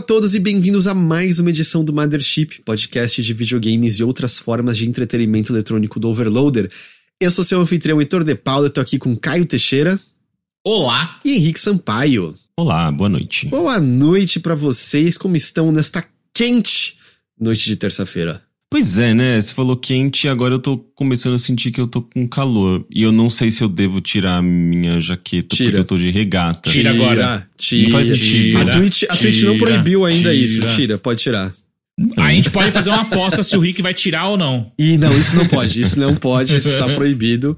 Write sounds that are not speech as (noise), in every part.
a todos e bem-vindos a mais uma edição do Mothership, podcast de videogames e outras formas de entretenimento eletrônico do Overloader. Eu sou seu anfitrião Heitor de Paula, eu tô aqui com Caio Teixeira. Olá! E Henrique Sampaio. Olá, boa noite. Boa noite para vocês, como estão nesta quente noite de terça-feira? Pois é, né? Você falou quente e agora eu tô começando a sentir que eu tô com calor. E eu não sei se eu devo tirar minha jaqueta Tira. porque eu tô de regata. Tira agora. Tira. Não faz sentido. A Twitch, a Twitch não Tira. proibiu ainda Tira. isso. Tira, pode tirar. A gente pode fazer uma aposta se o Rick vai tirar ou não. E não, isso não pode. Isso não pode, isso tá proibido.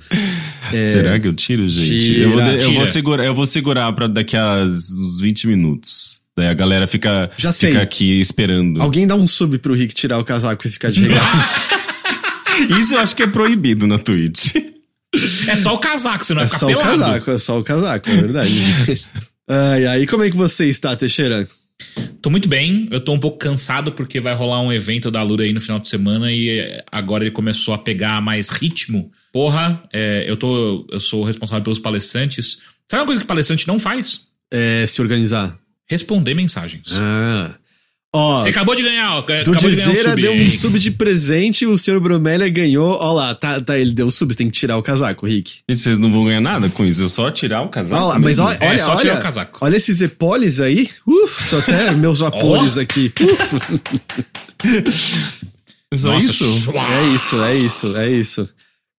É, Será que eu tiro, gente? Tira, eu, vou, eu tira. vou segurar, eu vou segurar pra daqui a uns 20 minutos. Daí a galera fica, Já sei. fica aqui esperando. Alguém dá um sub pro Rick tirar o casaco e ficar de regata. (laughs) Isso eu acho que é proibido na Twitch. É só o casaco, você não É vai ficar só o pelado. casaco, é só o casaco, é verdade. (laughs) Ai, ai, como é que você está, Teixeira? Tô muito bem, eu tô um pouco cansado porque vai rolar um evento da Lura aí no final de semana e eh, agora ele começou a pegar mais ritmo. Porra, é, eu tô. Eu sou responsável pelos palestrantes. Sabe uma coisa que palestrante não faz? É, se organizar. Responder mensagens. Ah. Ó, Você acabou de ganhar, ó. do Acabou de ganhar um deu um sub de presente, o senhor Bromélia ganhou. Ó lá, tá, tá, ele deu sub, você tem que tirar o casaco, Rick. Gente, vocês não vão ganhar nada com isso. Eu só tirar o casaco. Ó lá, mas mesmo. olha, É, olha, só tirar olha, o casaco. olha esses aí. Uf, tô até (laughs) meus vapores aqui. (laughs) Uf. É Nossa, isso? É isso, é isso, é isso.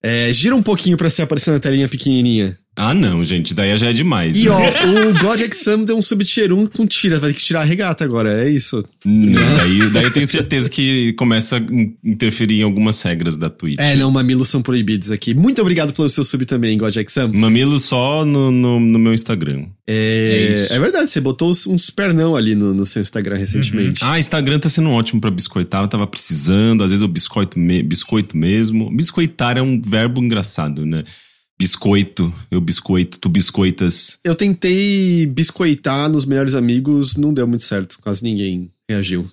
É, gira um pouquinho pra você aparecer na telinha pequenininha. Ah, não, gente. Daí já é demais. E ó, o God Exam deu um sub tier 1 com tira, vai ter que tirar a regata agora, é isso. Não, daí, daí eu tenho certeza que começa a in- interferir em algumas regras da Twitch. É, não, mamilos são proibidos aqui. Muito obrigado pelo seu sub também, God Exam. Mamilo só no, no, no meu Instagram. É, É é verdade, você botou uns- pernão ali no, no seu Instagram recentemente. Ah, Instagram tá sendo ótimo pra biscoitar. Eu tava precisando, às vezes eu biscoito, me- biscoito mesmo. Biscoitar é um verbo engraçado, né? Biscoito, eu biscoito, tu biscoitas. Eu tentei biscoitar nos melhores amigos, não deu muito certo, quase ninguém reagiu.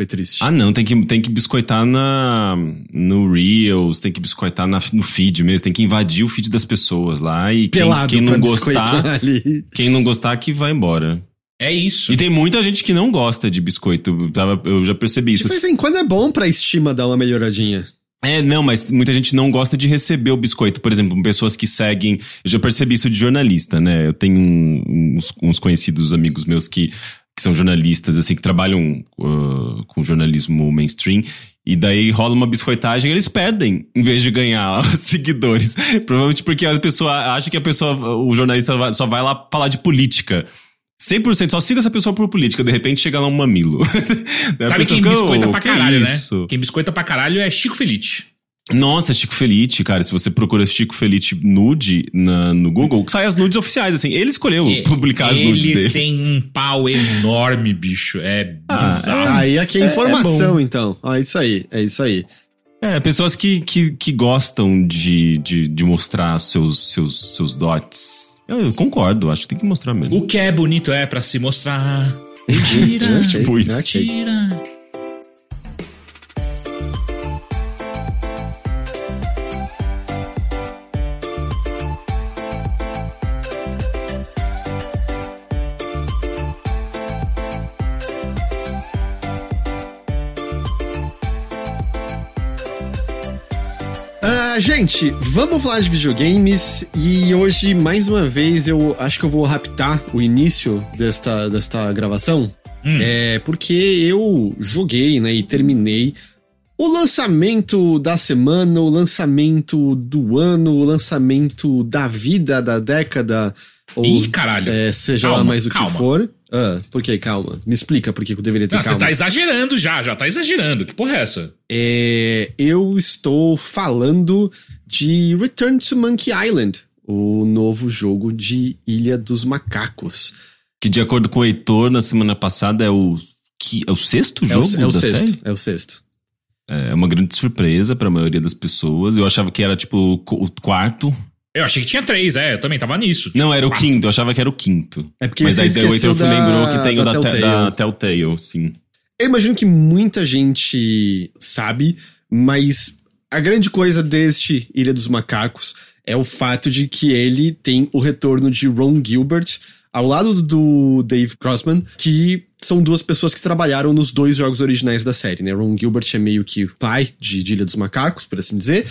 Foi triste. Ah, não, tem que, tem que biscoitar na, no Reels, tem que biscoitar na- no feed mesmo, tem que invadir o feed das pessoas lá. E quem, quem não gostar, ali. quem não gostar que vai embora. É isso. E tem muita gente que não gosta de biscoito. Eu já percebi De isso. vez em quando é bom pra estima dar uma melhoradinha. É, não, mas muita gente não gosta de receber o biscoito. Por exemplo, pessoas que seguem. Eu já percebi isso de jornalista, né? Eu tenho uns, uns conhecidos amigos meus que, que são jornalistas, assim, que trabalham uh, com jornalismo mainstream. E daí rola uma biscoitagem, eles perdem em vez de ganhar (laughs) seguidores. Provavelmente porque a pessoa acha que a pessoa, o jornalista só vai lá falar de política. 100% só siga essa pessoa por política, de repente chega lá um mamilo. (laughs) Sabe pessoa quem fica, biscoita "Oh, pra que caralho, isso?" né? Quem biscoita pra caralho é Chico Felite. Nossa, Chico Felite, cara, se você procura Chico Felite nude na- no Google, sai as nudes oficiais, assim. Ele escolheu publicar as nudes Ele dele. tem um pau enorme, bicho. É Ah, bizarro. Aí aqui é informação, então. Ó, é isso aí, é isso aí. É, pessoas que, que, que gostam de, de, de mostrar seus, seus, seus dots. Eu, eu concordo, acho que tem que mostrar mesmo. O que é bonito é pra se mostrar. (laughs) Tira, Tipo isso. tira. Gente, vamos falar de videogames e hoje, mais uma vez, eu acho que eu vou raptar o início desta, desta gravação. Hum. É porque eu joguei, né, e terminei o lançamento da semana, o lançamento do ano, o lançamento da vida, da década, ou Ih, caralho. é, seja lá Calma, mais o calma. que for. Ah, por que? Calma. Me explica por que eu deveria ter Não, você calma. tá exagerando já, já tá exagerando. Que porra é essa? É, eu estou falando de Return to Monkey Island, o novo jogo de Ilha dos Macacos. Que de acordo com o Heitor, na semana passada é o, que, é o sexto É o, jogo é o da sexto. série? É o sexto. É uma grande surpresa pra maioria das pessoas. Eu achava que era tipo o quarto. Eu achei que tinha três, é, eu também tava nisso. Não, era o Quatro. quinto, eu achava que era o quinto. É porque Mas aí daí o esqueceu Heitor da- lembrou que tem o da da, Te- Telltale. da Telltale, sim. Eu imagino que muita gente sabe, mas a grande coisa deste Ilha dos Macacos é o fato de que ele tem o retorno de Ron Gilbert ao lado do Dave Grossman, que são duas pessoas que trabalharam nos dois jogos originais da série, né? Ron Gilbert é meio que o pai de, de Ilha dos Macacos, por assim dizer.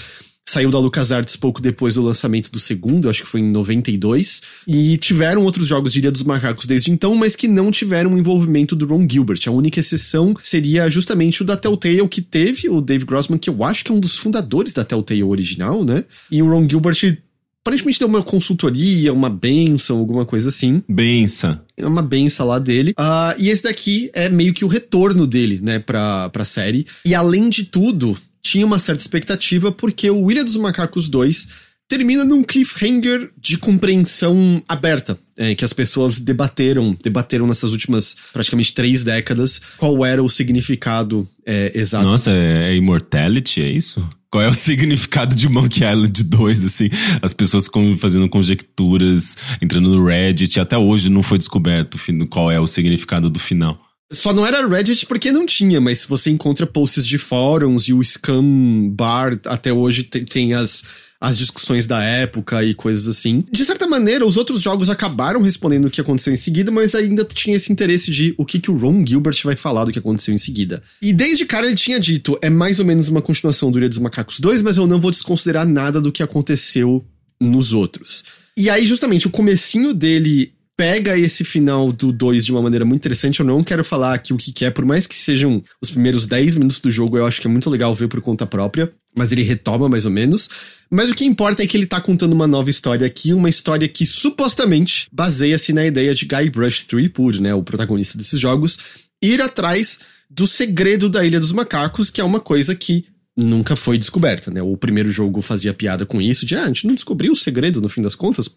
Saiu da LucasArts pouco depois do lançamento do segundo, acho que foi em 92. E tiveram outros jogos de Ilha dos Macacos desde então, mas que não tiveram o envolvimento do Ron Gilbert. A única exceção seria justamente o da Telltale, que teve o Dave Grossman, que eu acho que é um dos fundadores da Telltale original, né? E o Ron Gilbert aparentemente deu uma consultoria, uma benção, alguma coisa assim. Benção. É uma benção lá dele. Ah, e esse daqui é meio que o retorno dele, né, pra, pra série. E além de tudo, tinha uma certa expectativa, porque o Ilha dos Macacos 2 termina num cliffhanger de compreensão aberta. é, que as pessoas debateram, debateram nessas últimas praticamente três décadas qual era o significado é, exato Nossa, é, é Immortality, é isso? Qual é o (laughs) significado de Monkey Island 2, assim? As pessoas fazendo conjecturas, entrando no Reddit, até hoje não foi descoberto qual é o significado do final. Só não era Reddit porque não tinha, mas você encontra posts de fóruns e o Scam Bar até hoje tem, tem as, as discussões da época e coisas assim. De certa maneira, os outros jogos acabaram respondendo o que aconteceu em seguida, mas ainda tinha esse interesse de o que, que o Ron Gilbert vai falar do que aconteceu em seguida. E desde cara ele tinha dito, é mais ou menos uma continuação do Ilha dos Macacos 2, mas eu não vou desconsiderar nada do que aconteceu nos outros. E aí, justamente, o comecinho dele pega esse final do 2 de uma maneira muito interessante. Eu não quero falar aqui o que, é, por mais que sejam os primeiros 10 minutos do jogo, eu acho que é muito legal ver por conta própria. Mas ele retoma mais ou menos. Mas o que importa é que ele tá contando uma nova história aqui, uma história que supostamente baseia-se na ideia de Guybrush Threepwood, né, o protagonista desses jogos, ir atrás do segredo da Ilha dos Macacos, que é uma coisa que nunca foi descoberta, né? O primeiro jogo fazia piada com isso, de ah, a gente não descobriu o segredo no fim das contas,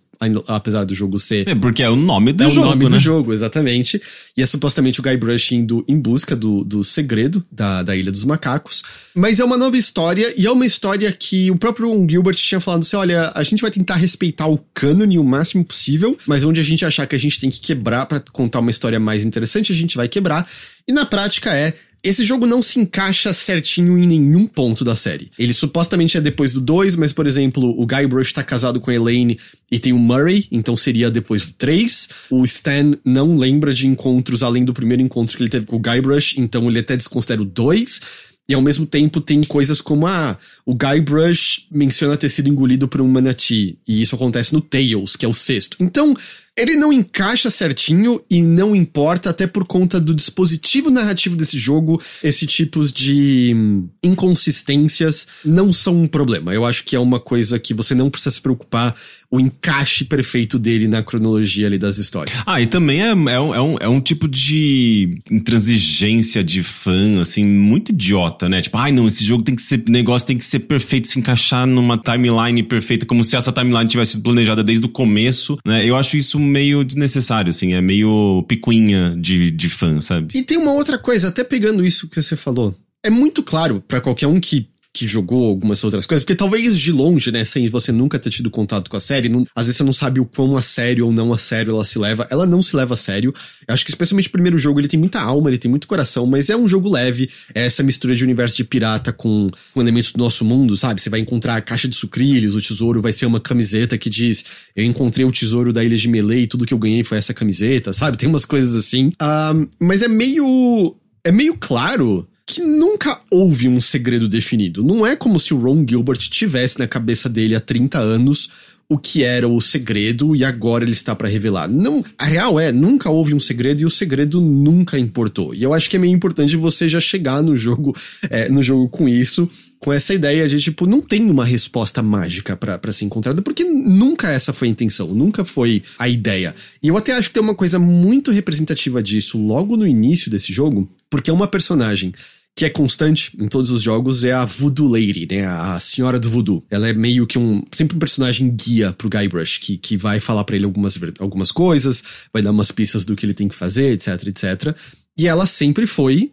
apesar do jogo ser É porque é o nome do é jogo, o nome né? do jogo, exatamente. E é supostamente o Guybrush indo em busca do, do segredo da, da Ilha dos Macacos. Mas é uma nova história, e é uma história que o próprio Gilbert tinha falado assim: olha, a gente vai tentar respeitar o cânone o máximo possível, mas onde a gente achar que a gente tem que quebrar pra contar uma história mais interessante, a gente vai quebrar. E na prática é. Esse jogo não se encaixa certinho em nenhum ponto da série. Ele supostamente é depois do 2, mas, por exemplo, o Guybrush tá casado com a Elaine e tem o Murray, então seria depois do 3. O Stan não lembra de encontros além do primeiro encontro que ele teve com o Guybrush, então ele até desconsidera o 2. E ao mesmo tempo tem coisas como, ah, o Guybrush menciona ter sido engolido por um manatee, e isso acontece no Tails, que é o sexto. Então, ele não encaixa certinho e não importa, até por conta do dispositivo narrativo desse jogo, esse tipo de hum, inconsistências não são um problema. Eu acho que é uma coisa que você não precisa se preocupar o encaixe perfeito dele na cronologia ali das histórias. Ah, e também é, é, um, é, um, é um tipo de intransigência de fã, assim, muito idiota, né? Tipo, ai não, esse jogo tem que ser, negócio tem que ser perfeito, se encaixar numa timeline perfeita, como se essa timeline tivesse sido planejada desde o começo, né? Eu acho isso meio desnecessário, assim, é meio picuinha de, de fã, sabe? E tem uma outra coisa, até pegando isso que você falou. É muito claro pra qualquer um que, que jogou algumas outras coisas, porque talvez de longe, né, sem você nunca ter tido contato com a série, não- às vezes você não sabe o quão a sério ou não a sério ela se leva. Ela não se leva a sério. Eu acho que especialmente o primeiro jogo, ele tem muita alma, ele tem muito coração, mas é um jogo leve. É essa mistura de universo de pirata com, com elementos do nosso mundo, sabe? Você vai encontrar a caixa de sucrilhos, o tesouro vai ser uma camiseta que diz: Eu encontrei o tesouro da ilha de Melee e tudo que eu ganhei foi essa camiseta, sabe? Tem umas coisas assim. Ah, mas é meio. É meio claro que nunca houve um segredo definido. Não é como se o Ron Gilbert tivesse na cabeça dele há 30 anos o que era o segredo e agora ele está para revelar. Não, a real é, nunca houve um segredo e o segredo nunca importou. E eu acho que é meio importante você já chegar no jogo, é, no jogo com isso, com essa ideia de tipo, não tem uma resposta mágica para ser encontrada, porque nunca essa foi a intenção, nunca foi a ideia. E eu até acho que tem uma coisa muito representativa disso logo no início desse jogo, porque é uma personagem que é constante em todos os jogos é a Voodoo Lady, né? A senhora do voodoo. Ela é meio que um sempre um personagem guia pro Guybrush, que, que vai falar para ele algumas, algumas coisas, vai dar umas pistas do que ele tem que fazer, etc, etc. E ela sempre foi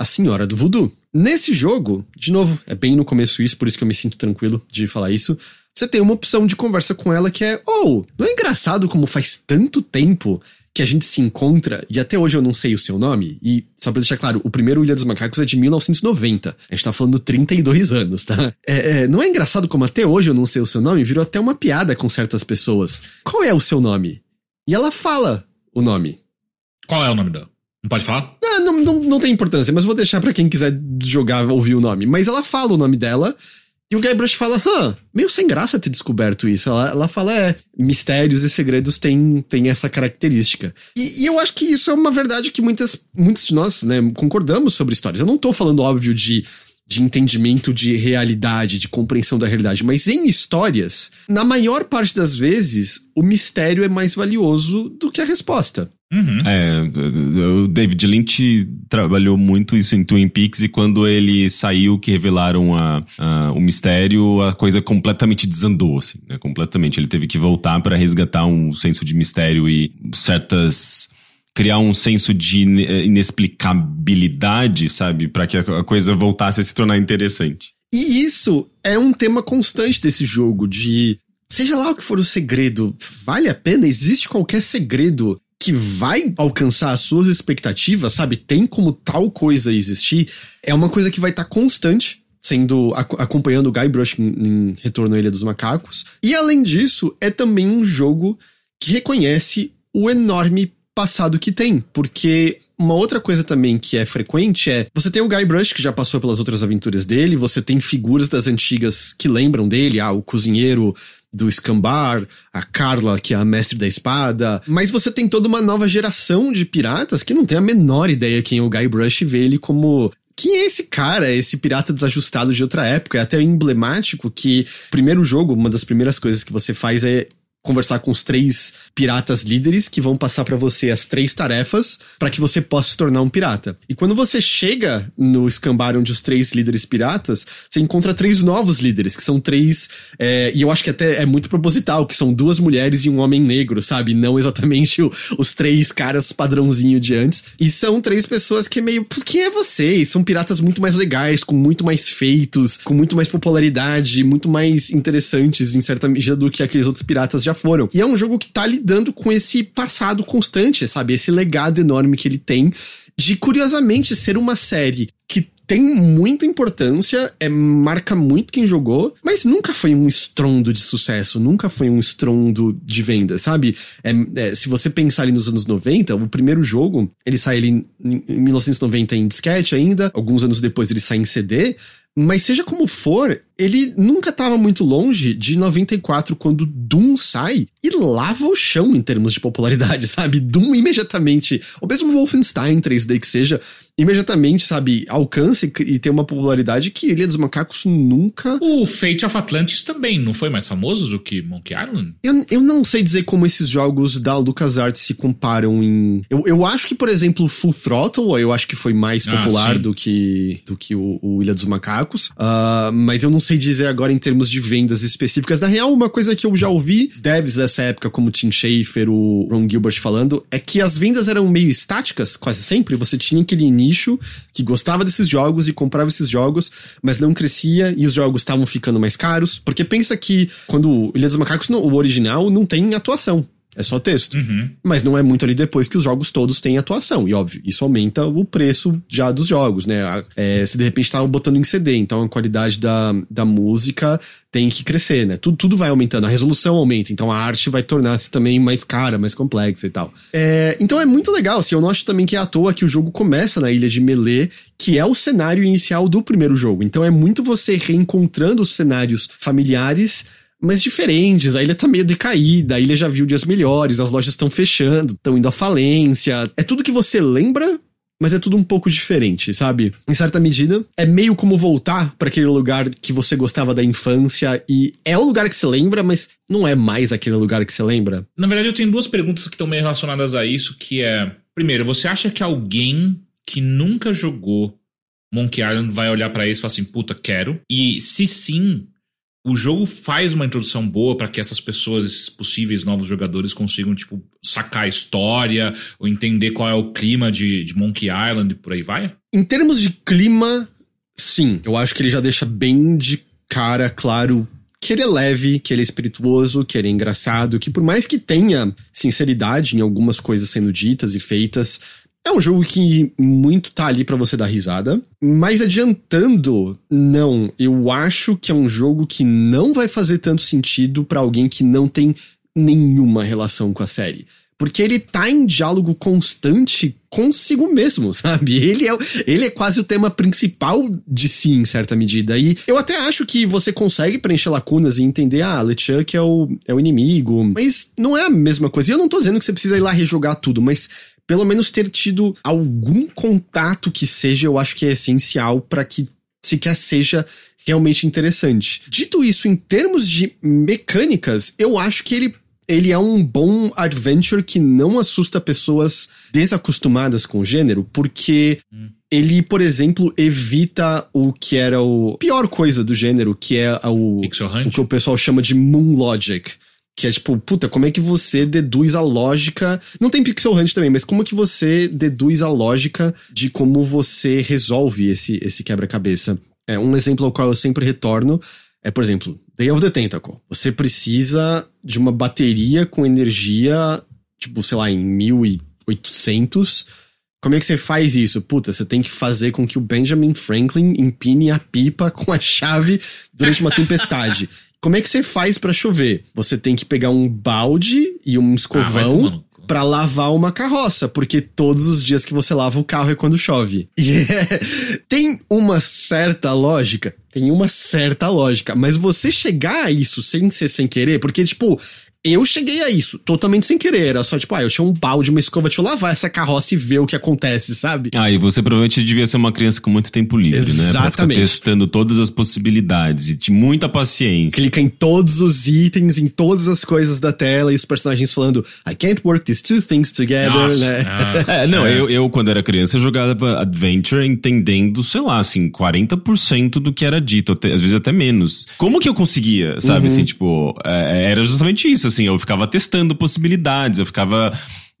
a senhora do voodoo. Nesse jogo, de novo, é bem no começo isso, por isso que eu me sinto tranquilo de falar isso. Você tem uma opção de conversa com ela que é: Oh, não é engraçado como faz tanto tempo que a gente se encontra, e até hoje eu não sei o seu nome, e só pra deixar claro, o primeiro Ilha dos Macacos é de 1990. A gente tá falando 32 anos, tá? É, é, não é engraçado como até hoje eu não sei o seu nome? Virou até uma piada com certas pessoas. Qual é o seu nome? E ela fala o nome. Qual é o nome dela? Não pode falar? Ah, não, não, não tem importância, mas vou deixar para quem quiser jogar ouvir o nome. Mas ela fala o nome dela. E o Guybrush fala, hã, meio sem graça ter descoberto isso. Ela, ela fala, é, mistérios e segredos têm, têm essa característica. E, e, eu acho que isso é uma verdade que muitas, muitos de nós, né, concordamos sobre histórias. Eu não tô falando, óbvio, de, de entendimento de realidade, de compreensão da realidade, mas em histórias, na maior parte das vezes, o mistério é mais valioso do que a resposta. Uhum. É, o David Lynch trabalhou muito isso em Twin Peaks e quando ele saiu, que revelaram a, a o mistério, a coisa completamente desandou, assim, né? Completamente. Ele teve que voltar para resgatar um senso de mistério e certas criar um senso de inexplicabilidade, sabe, para que a coisa voltasse a se tornar interessante. E isso é um tema constante desse jogo de seja lá o que for o segredo, vale a pena? Existe qualquer segredo que vai alcançar as suas expectativas, sabe? Tem como tal coisa existir, é uma coisa que vai estar tá constante sendo acompanhando o Guybrush em, em Retorno à Ilha dos Macacos. E além disso, é também um jogo que reconhece o enorme passado que tem, porque uma outra coisa também que é frequente é você tem o Guybrush que já passou pelas outras aventuras dele, você tem figuras das antigas que lembram dele, ah, o cozinheiro do Scambar, a Carla, que é a mestre da espada. Mas você tem toda uma nova geração de piratas que não tem a menor ideia quem é o Guybrush e vê ele como quem é esse cara, esse pirata desajustado de outra época? É até emblemático que primeiro jogo, uma das primeiras coisas que você faz é conversar com os três piratas líderes que vão passar para você as três tarefas para que você possa se tornar um pirata. E quando você chega no escambar onde os três líderes piratas, você encontra três novos líderes, que são três. É, e eu acho que até é muito proposital, que são duas mulheres e um homem negro, sabe? Não exatamente o, os três caras padrãozinho de antes. E são três pessoas que é meio. Quem é você? E são piratas muito mais legais, com muito mais feitos, com muito mais popularidade, muito mais interessantes em certa medida do que aqueles outros piratas já foram. E é um jogo que tá lidando com esse passado constante, sabe? Esse legado enorme que ele tem de curiosamente ser uma série que tem muita importância, é, marca muito quem jogou, mas nunca foi um estrondo de sucesso, nunca foi um estrondo de venda, sabe? É, é, se você pensar ali nos anos 90, o primeiro jogo, ele sai ali em, em 1990 em disquete ainda, alguns anos depois ele sai em CD, mas seja como for, ele nunca estava muito longe de 94, quando Doom sai e lava o chão em termos de popularidade, (laughs) sabe? Doom imediatamente, ou mesmo Wolfenstein 3D que seja, imediatamente, sabe, alcance e tem uma popularidade que Ilha dos Macacos nunca. O Fate of Atlantis também não foi mais famoso do que Monkey Island? Eu, eu não sei dizer como esses jogos da LucasArts se comparam em. Eu, eu acho que, por exemplo, Full Throttle, eu acho que foi mais ah, popular ah, do que, do que o, o Ilha dos Macacos. Uh, mas eu não sei dizer agora em termos de vendas específicas. Na real, uma coisa que eu já ouvi devs dessa época, como Tim Schafer, o Ron Gilbert falando, é que as vendas eram meio estáticas, quase sempre. Você tinha aquele nicho que gostava desses jogos e comprava esses jogos, mas não crescia e os jogos estavam ficando mais caros. Porque pensa que quando Ilha dos Macacos, o original, não tem atuação. É só texto. Uhum. Mas não é muito ali depois que os jogos todos têm atuação. E óbvio, isso aumenta o preço já dos jogos, né? É, se de repente tava botando em CD, então a qualidade da, da música tem que crescer, né? Tudo, tudo vai aumentando, a resolução aumenta, então a arte vai tornar-se também mais cara, mais complexa e tal. É, então é muito legal, assim, eu não acho também que é à toa que o jogo começa na ilha de Melee, que é o cenário inicial do primeiro jogo. Então é muito você reencontrando os cenários familiares mas diferentes. A ilha tá meio decaída, a ilha já viu dias melhores, as lojas estão fechando, estão indo à falência. É tudo que você lembra, mas é tudo um pouco diferente, sabe? Em certa medida, é meio como voltar para aquele lugar que você gostava da infância e é o lugar que você lembra, mas não é mais aquele lugar que você lembra. Na verdade, eu tenho duas perguntas que estão meio relacionadas a isso, que é, primeiro, você acha que alguém que nunca jogou Monkey Island vai olhar para isso e falar assim, puta, quero. E se sim, o jogo faz uma introdução boa para que essas pessoas, esses possíveis novos jogadores, consigam, tipo, sacar a história, ou entender qual é o clima de, de Monkey Island e por aí vai? Em termos de clima, sim. Eu acho que ele já deixa bem de cara, claro, que ele é leve, que ele é espirituoso, que ele é engraçado, que por mais que tenha sinceridade em algumas coisas sendo ditas e feitas, é um jogo que muito tá ali para você dar risada. Mas adiantando, não. Eu acho que é um jogo que não vai fazer tanto sentido para alguém que não tem nenhuma relação com a série. Porque ele tá em diálogo constante consigo mesmo, (laughs) sabe? Ele é, ele é quase o tema principal de si, em certa medida. E eu até acho que você consegue preencher lacunas e entender, ah, LeChuck é o, é o inimigo. Mas não é a mesma coisa. E eu não tô dizendo que você precisa ir lá rejogar tudo, mas pelo menos ter tido algum contato que seja, eu acho que é essencial para que sequer seja realmente interessante. Dito isso, em termos de mecânicas, eu acho que ele ele é um bom adventure que não assusta pessoas desacostumadas com o gênero, porque hum. ele, por exemplo, evita o que era o pior coisa do gênero, que é o, o que o pessoal chama de moon logic. Que é tipo, puta, como é que você deduz a lógica. Não tem Pixel Hunt também, mas como é que você deduz a lógica de como você resolve esse, esse quebra-cabeça? É um exemplo ao qual eu sempre retorno é, por exemplo, Day of the Tentacle. Você precisa de uma bateria com energia, tipo, sei lá, em 1800. Como é que você faz isso? Puta, você tem que fazer com que o Benjamin Franklin empine a pipa com a chave durante uma tempestade. (laughs) Como é que você faz para chover? Você tem que pegar um balde e um escovão ah, para lavar uma carroça, porque todos os dias que você lava o carro é quando chove. (laughs) E é, tem uma certa lógica, tem uma certa lógica, mas você chegar a isso sem ser sem querer, porque tipo, eu cheguei a isso totalmente sem querer. Era só tipo, ah, eu tinha um balde, uma escova, deixa eu lavar essa carroça e ver o que acontece, sabe? Ah, e você provavelmente devia ser uma criança com muito tempo livre, Exatamente. né? Exatamente. testando todas as possibilidades e de muita paciência. Clica em todos os itens, em todas as coisas da tela e os personagens falando, I can't work these two things together, Nossa, né? Ah, é, não, é. Eu, eu, quando era criança, eu jogava Adventure entendendo, sei lá, assim, 40% do que era dito, até, às vezes até menos. Como que eu conseguia, sabe? Uhum. Assim, tipo, é, era justamente isso assim, eu ficava testando possibilidades, eu ficava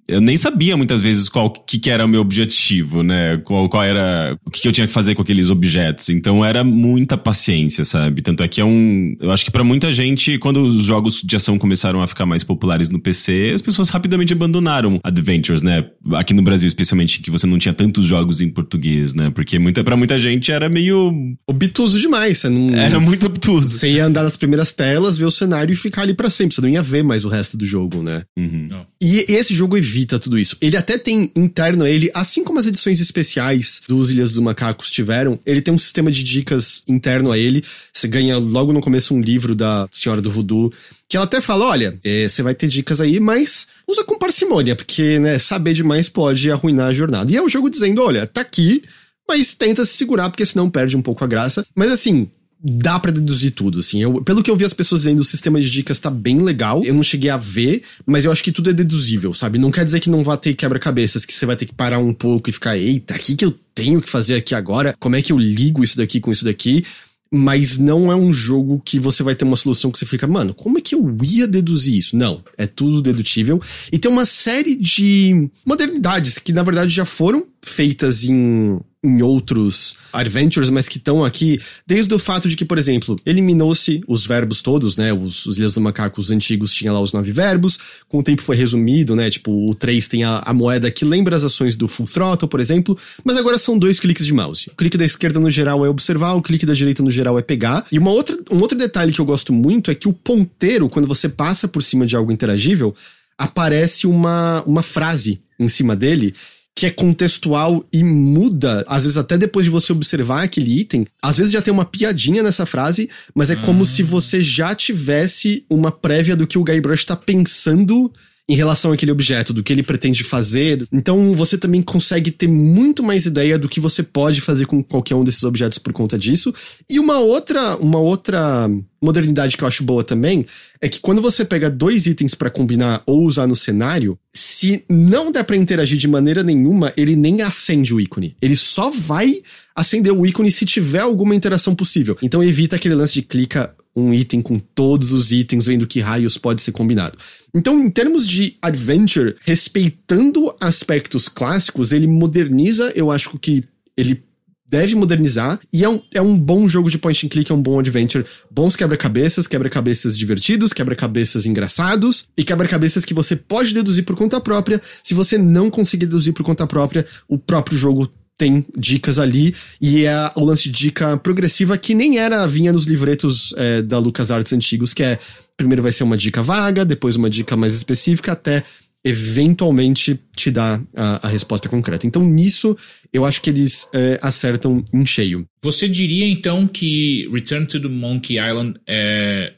eu nem sabia muitas vezes qual que, que era o meu objetivo, né? Qual, qual era o que, que eu tinha que fazer com aqueles objetos. Então era muita paciência, sabe? Tanto é que é um. Eu acho que para muita gente, quando os jogos de ação começaram a ficar mais populares no PC, as pessoas rapidamente abandonaram Adventures, né? Aqui no Brasil, especialmente, que você não tinha tantos jogos em português, né? Porque muita, para muita gente era meio. Obtuso demais. Você não... Era muito obtuso. Você ia andar nas primeiras telas, ver o cenário e ficar ali para sempre. Você não ia ver mais o resto do jogo, né? Uhum. E esse jogo evita evita tudo isso. Ele até tem interno ele, assim como as edições especiais dos Ilhas dos Macacos tiveram, ele tem um sistema de dicas interno a ele. Você ganha logo no começo um livro da Senhora do Voodoo, que ela até fala: olha, é, você vai ter dicas aí, mas usa com parcimônia, porque, né, saber demais pode arruinar a jornada. E é o jogo dizendo: olha, tá aqui, mas tenta se segurar, porque senão perde um pouco a graça. Mas assim, dá para deduzir tudo, assim. Eu, pelo que eu vi as pessoas dizendo, o sistema de dicas tá bem legal. Eu não cheguei a ver, mas eu acho que tudo é deduzível, sabe? Não quer dizer que não vai ter quebra-cabeças, que você vai ter que parar um pouco e ficar, eita, o que, que eu tenho que fazer aqui agora? Como é que eu ligo isso daqui com isso daqui? Mas não é um jogo que você vai ter uma solução que você fica, mano, como é que eu ia deduzir isso? Não, é tudo dedutível. E tem uma série de modernidades que, na verdade, já foram feitas em em outros adventures, mas que estão aqui, desde o fato de que, por exemplo, eliminou-se os verbos todos, né? Os, os Ilhas do Macaco, os antigos, tinha lá os nove verbos, com o tempo foi resumido, né? Tipo, o 3 tem a, a, moeda que lembra as ações do Full Throttle, por exemplo, mas agora são dois cliques de mouse. O clique da esquerda no geral é observar, o clique da direita no geral é pegar. E uma outra, um outro detalhe que eu gosto muito é que o ponteiro, quando você passa por cima de algo interagível, aparece uma, uma frase em cima dele que é contextual e muda, às vezes até depois de você observar aquele item, às vezes já tem uma piadinha nessa frase, mas é como se você já tivesse uma prévia do que o Guybrush tá pensando em relação àquele objeto, do que ele pretende fazer. Então você também consegue ter muito mais ideia do que você pode fazer com qualquer um desses objetos por conta disso. E uma outra, uma outra modernidade que eu acho boa também é que quando você pega dois itens para combinar ou usar no cenário, se não der para interagir de maneira nenhuma, ele nem acende o ícone. Ele só vai acender o ícone se tiver alguma interação possível. Então evita aquele lance de clica um item com todos os itens, vendo que raios pode ser combinado. Então, em termos de adventure, respeitando aspectos clássicos, ele moderniza, eu acho que ele deve modernizar, e é um, é um bom jogo de point and click, é um bom adventure. Bons quebra-cabeças, quebra-cabeças divertidos, quebra-cabeças engraçados, e quebra-cabeças que você pode deduzir por conta própria. Se você não conseguir deduzir por conta própria, o próprio jogo tem dicas ali, e é o lance de dica progressiva que nem era, vinha nos livretos é, da LucasArts antigos, que é, primeiro vai ser uma dica vaga, depois uma dica mais específica, até eventualmente te dar a, a resposta concreta. Então, nisso, eu acho que eles é, acertam em cheio. Você diria, então, que Return to the Monkey Island é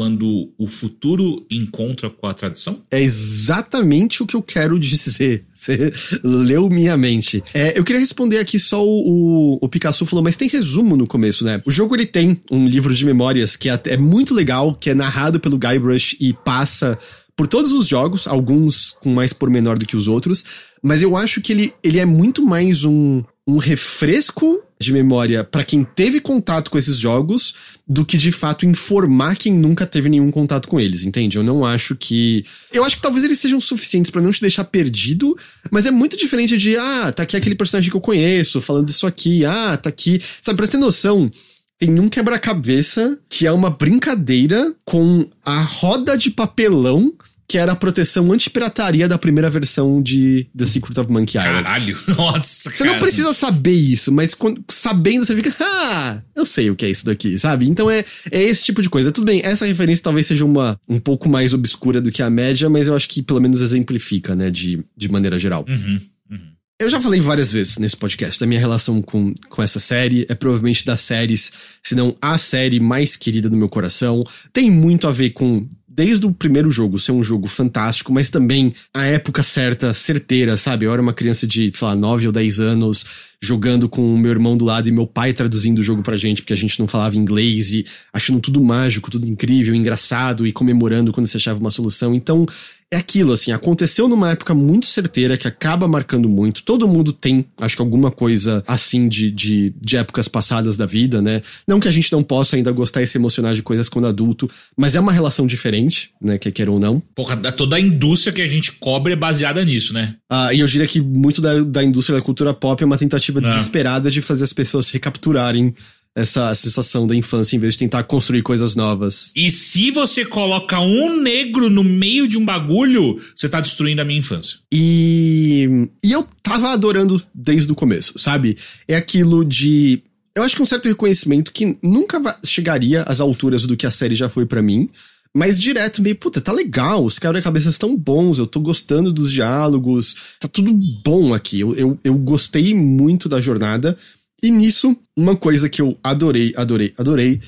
quando o futuro encontra com a tradição? É exatamente o que eu quero dizer. (laughs) Você leu minha mente. É, eu queria responder aqui só o, o, o, Picasso falou, mas tem resumo no começo, né? O jogo ele tem um livro de memórias que é, é muito legal, que é narrado pelo Guybrush e passa por todos os jogos, alguns com mais pormenor do que os outros, mas eu acho que ele, ele é muito mais um, um refresco de memória para quem teve contato com esses jogos do que de fato informar quem nunca teve nenhum contato com eles, entende? Eu não acho que. Eu acho que talvez eles sejam suficientes para não te deixar perdido, mas é muito diferente de, ah, tá aqui aquele personagem que eu conheço, falando isso aqui, ah, tá aqui. Sabe, pra você ter noção, tem um quebra-cabeça que é uma brincadeira com a roda de papelão que era a proteção anti-pirataria da primeira versão de The Secret of Monkey Island. Caralho, (laughs) nossa, Você cara. não precisa saber isso, mas quando, sabendo você fica, ah, eu sei o que é isso daqui, sabe? Então é, é esse tipo de coisa. Tudo bem, essa referência talvez seja uma um pouco mais obscura do que a média, mas eu acho que pelo menos exemplifica, né, de, de maneira geral. Uhum, uhum. Eu já falei várias vezes nesse podcast da minha relação com, com essa série. É provavelmente das séries, se não a série mais querida do meu coração. Tem muito a ver com desde o primeiro jogo ser um jogo fantástico, mas também a época certa, certeira, sabe? Eu era uma criança de, sei lá, 9 ou 10 anos, jogando com o meu irmão do lado e meu pai traduzindo o jogo pra gente, porque a gente não falava inglês e achando tudo mágico, tudo incrível, engraçado e comemorando quando você achava uma solução. Então, é aquilo, assim, aconteceu numa época muito certeira que acaba marcando muito. Todo mundo tem, acho que alguma coisa assim de, de, de épocas passadas da vida, né? Não que a gente não possa ainda gostar e se emocionar de coisas quando adulto, mas é uma relação diferente, né? Quer queira ou não. Porra, toda a indústria que a gente cobre é baseada nisso, né? Ah, e eu diria que muito da, da indústria da cultura pop é uma tentativa Ah. desesperada de fazer as pessoas recapturarem essa sensação da infância em vez de tentar construir coisas novas. E se você coloca um negro no meio de um bagulho, você tá destruindo a minha infância. E, e eu tava adorando desde o começo, sabe? É aquilo de. Eu acho que um certo reconhecimento que nunca chegaria às alturas do que a série já foi para mim. Mas direto, meio, puta, tá legal, os quebra-cabeças estão bons, eu tô gostando dos diálogos, tá tudo bom aqui. Eu, eu, eu gostei muito da jornada. E nisso, uma coisa que eu adorei, adorei, adorei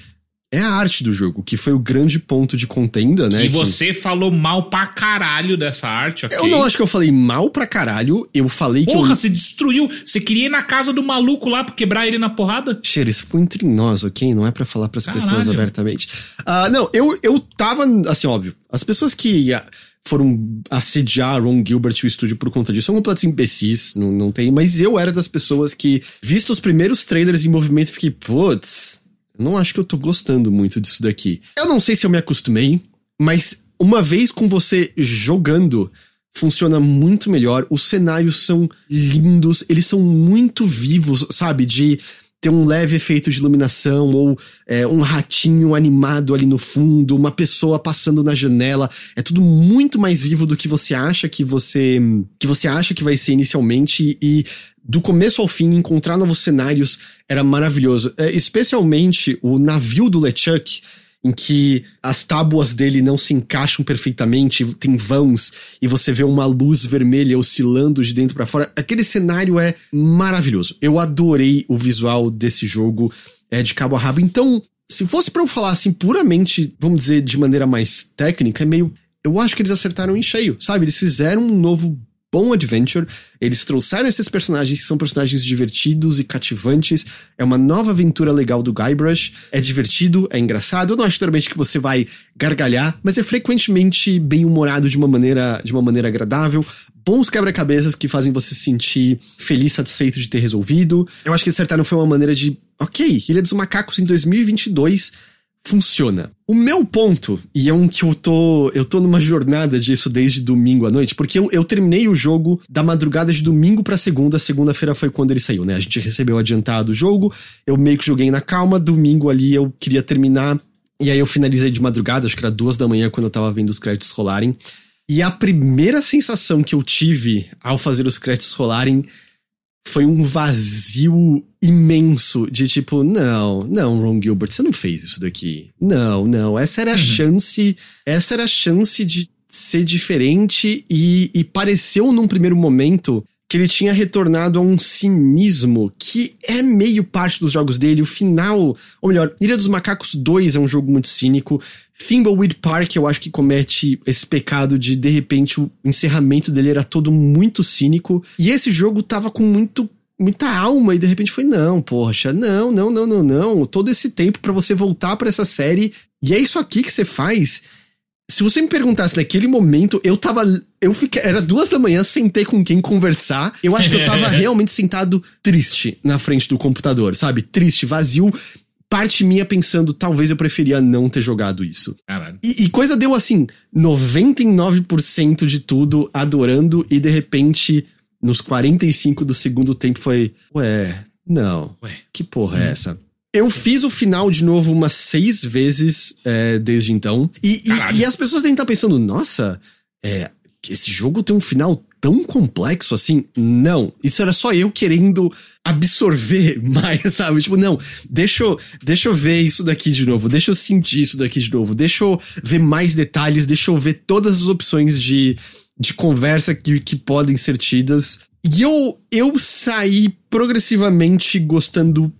é a arte do jogo, que foi o grande ponto de contenda, né? E você que... falou mal pra caralho dessa arte, ok? Eu não acho que eu falei mal pra caralho, eu falei Porra, que. Porra, eu... você destruiu. Você queria ir na casa do maluco lá pra quebrar ele na porrada? Cheiro, isso foi entre nós, ok? Não é para falar pras caralho. pessoas abertamente. Uh, não, eu, eu tava, assim, óbvio. As pessoas que. Uh, foram assediar Ron Gilbert e o estúdio por conta disso. São completos imbecis, não, não tem. Mas eu era das pessoas que, visto os primeiros trailers em movimento, fiquei, putz, não acho que eu tô gostando muito disso daqui. Eu não sei se eu me acostumei, mas uma vez com você jogando, funciona muito melhor. Os cenários são lindos, eles são muito vivos, sabe? De ter um leve efeito de iluminação, ou é, um ratinho animado ali no fundo, uma pessoa passando na janela. É tudo muito mais vivo do que você acha que você. que você acha que vai ser inicialmente. E do começo ao fim, encontrar novos cenários era maravilhoso. É, especialmente o navio do LeChuck em que as tábuas dele não se encaixam perfeitamente, tem vãos e você vê uma luz vermelha oscilando de dentro para fora. Aquele cenário é maravilhoso. Eu adorei o visual desse jogo é, de cabo a rabo. Então, se fosse para eu falar assim puramente, vamos dizer, de maneira mais técnica, é meio eu acho que eles acertaram em cheio, sabe? Eles fizeram um novo bom adventure. Eles trouxeram esses personagens que são personagens divertidos e cativantes. É uma nova aventura legal do Guybrush. É divertido, é engraçado. Eu não acho totalmente que você vai gargalhar, mas é frequentemente bem humorado de uma maneira, de uma maneira agradável. Bons quebra-cabeças que fazem você se sentir feliz, satisfeito de ter resolvido. Eu acho que acertaram foi uma maneira de, ok, Ilha dos Macacos em 2022 funciona. O meu ponto, e é um que eu tô. Eu tô numa jornada disso desde domingo à noite, porque eu, eu terminei o jogo da madrugada de domingo pra segunda. Segunda-feira foi quando ele saiu, né? A gente recebeu adiantado o jogo, eu meio que joguei na calma, domingo ali eu queria terminar. E aí eu finalizei de madrugada, acho que era duas da manhã quando eu tava vendo os créditos rolarem. E a primeira sensação que eu tive ao fazer os créditos rolarem foi um vazio imenso de tipo, não, não, Ron Gilbert, você não fez isso daqui. Não, não, essa era a uhum. chance, essa era a chance de ser diferente e, e pareceu num primeiro momento que ele tinha retornado a um cinismo que é meio parte dos jogos dele. O final, ou melhor, Ilha dos Macacos 2 é um jogo muito cínico. Thimbleweed Park eu acho que comete esse pecado de, de repente, o encerramento dele era todo muito cínico. E esse jogo tava com muito muita alma e de repente foi não, poxa, não, não, não, não, não. Todo esse tempo para você voltar para essa série e é isso aqui que você faz se você me perguntasse naquele momento, eu tava. Eu fiquei. Era duas da manhã, sentei com quem conversar. Eu acho que eu tava (laughs) realmente sentado triste na frente do computador, sabe? Triste, vazio. Parte minha pensando, talvez eu preferia não ter jogado isso. Caralho. E, e coisa deu assim: 99% de tudo adorando, e de repente, nos 45 do segundo tempo, foi. Ué, não. Ué. Que porra é hum. essa? Eu fiz o final de novo umas seis vezes é, desde então. E, e, e, as pessoas devem estar pensando, nossa, é, esse jogo tem um final tão complexo assim? Não. Isso era só eu querendo absorver (laughs) mais, sabe? Tipo, não, deixa eu, deixa eu ver isso daqui de novo, deixa eu sentir isso daqui de novo, deixa eu ver mais detalhes, deixa eu ver todas as opções de, de conversa que, que podem ser tidas. E eu, eu saí progressivamente gostando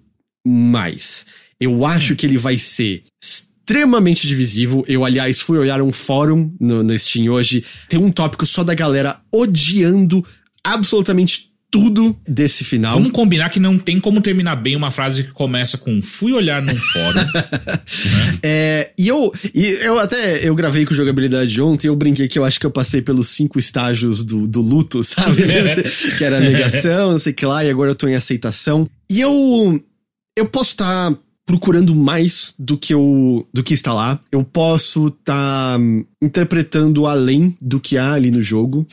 mais. Eu acho que ele vai ser extremamente divisivo. Eu, aliás, fui olhar um fórum no, no Steam hoje. Tem um tópico só da galera odiando absolutamente tudo desse final. Vamos combinar que não tem como terminar bem uma frase que começa com fui olhar num fórum. (laughs) né? é, e eu, e eu até eu gravei com jogabilidade ontem eu brinquei que eu acho que eu passei pelos cinco estágios do, do luto, sabe? (laughs) que era negação, não sei o que lá, e agora eu tô em aceitação. E eu eu posso estar tá procurando mais do que eu, do que está lá. Eu posso estar tá interpretando além do que há ali no jogo.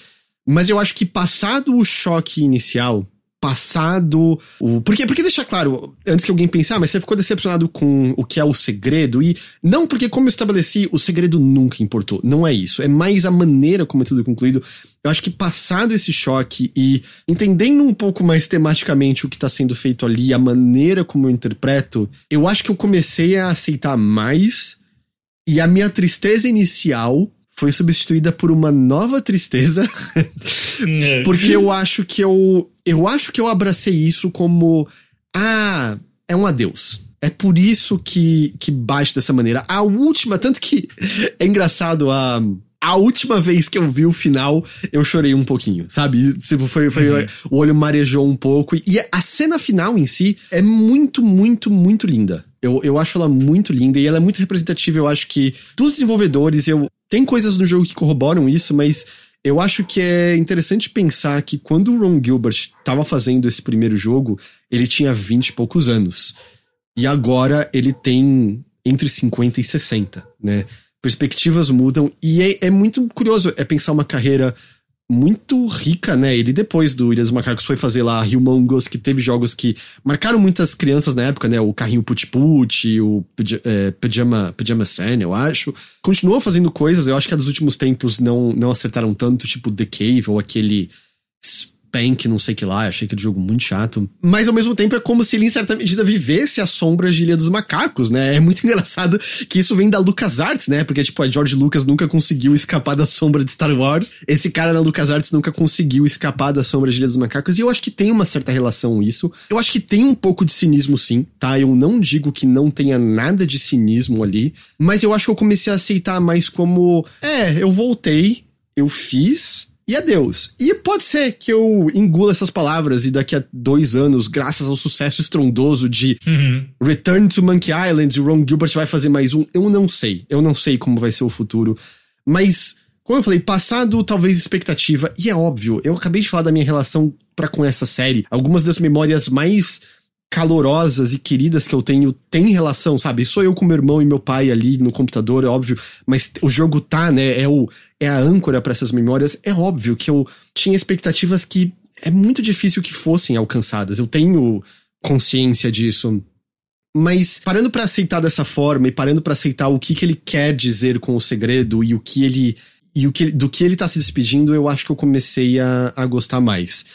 Mas eu acho que passado o choque inicial, passado o. Porque, porque deixar claro, antes que alguém pense, ah, mas você ficou decepcionado com o que é o segredo, e não porque, como eu estabeleci, o segredo nunca importou. Não é isso. É mais a maneira como é tudo concluído. Eu acho que passado esse choque e entendendo um pouco mais tematicamente o que tá sendo feito ali, a maneira como eu interpreto, eu acho que eu comecei a aceitar mais. E a minha tristeza inicial foi substituída por uma nova tristeza. É. porque eu acho que eu. Eu acho que eu abracei isso como. Ah, é um adeus. É por isso que, que bate dessa maneira. A última, tanto que é engraçado a. A última vez que eu vi o final, eu chorei um pouquinho, sabe? Tipo, foi, foi, uhum. O olho marejou um pouco. E a cena final em si é muito, muito, muito linda. Eu, eu acho ela muito linda e ela é muito representativa, eu acho que, dos desenvolvedores. Eu, tem coisas no jogo que corroboram isso, mas eu acho que é interessante pensar que quando o Ron Gilbert estava fazendo esse primeiro jogo, ele tinha 20 e poucos anos. E agora ele tem entre 50 e 60, né? Perspectivas mudam e é, é muito curioso é pensar uma carreira muito rica, né? Ele depois do Ilhas dos Macacos foi fazer lá Humongous, que teve jogos que marcaram muitas crianças na época, né? O carrinho Put Put, o é, Pajama, Pajama Sam, eu acho. Continuou fazendo coisas, eu acho que a dos últimos tempos não, não acertaram tanto, tipo The Cave ou aquele Bank, não sei que lá, achei aquele jogo muito chato. Mas ao mesmo tempo é como se ele, em certa medida, vivesse as sombras de Ilha dos Macacos, né? É muito (laughs) engraçado que isso vem da LucasArts, né? Porque, tipo, a George Lucas nunca conseguiu escapar da sombra de Star Wars. Esse cara na LucasArts nunca conseguiu escapar da sombra de Ilha dos Macacos. E eu acho que tem uma certa relação isso. Eu acho que tem um pouco de cinismo, sim, tá? Eu não digo que não tenha nada de cinismo ali, mas eu acho que eu comecei a aceitar mais como, é, eu voltei, eu fiz, e adeus. E pode ser que eu engula essas palavras e daqui a dois anos, graças ao sucesso estrondoso de Uhum. Return to Monkey Island e Ron Gilbert vai fazer mais um, eu não sei. Eu não sei como vai ser o futuro. Mas, como eu falei, passado talvez expectativa, e é óbvio, eu acabei de falar da minha relação para com essa série. Algumas das memórias mais calorosas e queridas que eu tenho tem relação, sabe? Sou eu com meu irmão e meu pai ali no computador, é óbvio, mas o jogo tá, né? É, o, é a âncora para essas memórias. É óbvio que eu tinha expectativas que é muito difícil que fossem alcançadas. Eu tenho consciência disso. Mas parando para aceitar dessa forma e parando para aceitar o que, que ele quer dizer com o segredo e o que ele e o que do que ele tá se despedindo, eu acho que eu comecei a, a gostar mais.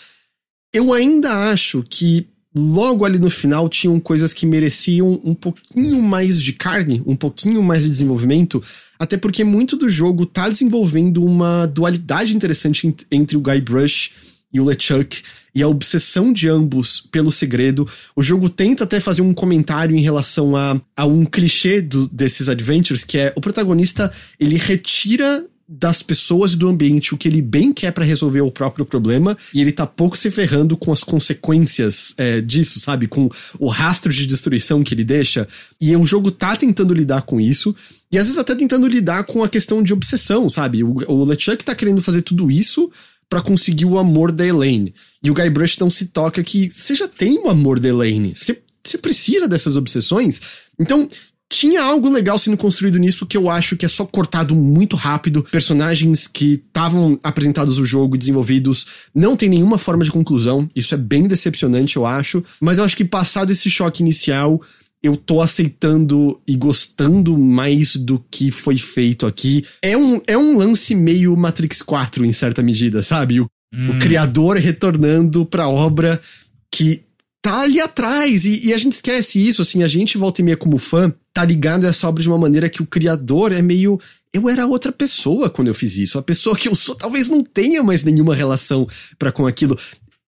Eu ainda acho que logo ali no final tinham coisas que mereciam um pouquinho mais de carne, um pouquinho mais de desenvolvimento, até porque muito do jogo tá desenvolvendo uma dualidade interessante ent- entre o Guybrush e o LeChuck e a obsessão de ambos pelo segredo. O jogo tenta até fazer um comentário em relação a, a um clichê do- desses adventures, que é o protagonista, ele retira das pessoas e do ambiente o que ele bem quer pra resolver o próprio problema e ele tá pouco se ferrando com as consequências é, disso, sabe? Com o rastro de destruição que ele deixa. E o jogo tá tentando lidar com isso e às vezes até tentando lidar com a questão de obsessão, sabe? O, o LeChuck tá querendo fazer tudo isso pra conseguir o amor da Elaine. E o Guybrush não se toca que você já tem o amor da Elaine. Você, você precisa dessas obsessões. Então, tinha algo legal sendo construído nisso que eu acho que é só cortado muito rápido. Personagens que estavam apresentados no jogo e desenvolvidos não tem nenhuma forma de conclusão. Isso é bem decepcionante, eu acho. Mas eu acho que passado esse choque inicial, eu tô aceitando e gostando mais do que foi feito aqui. É um, é um lance meio Matrix 4, em certa medida, sabe? O, o criador retornando pra obra que tá ali atrás. E, e a gente esquece isso, assim, a gente volta e meia como fã, tá ligado a essa obra de uma maneira que o criador é meio. Eu era outra pessoa quando eu fiz isso. A pessoa que eu sou talvez não tenha mais nenhuma relação para com aquilo.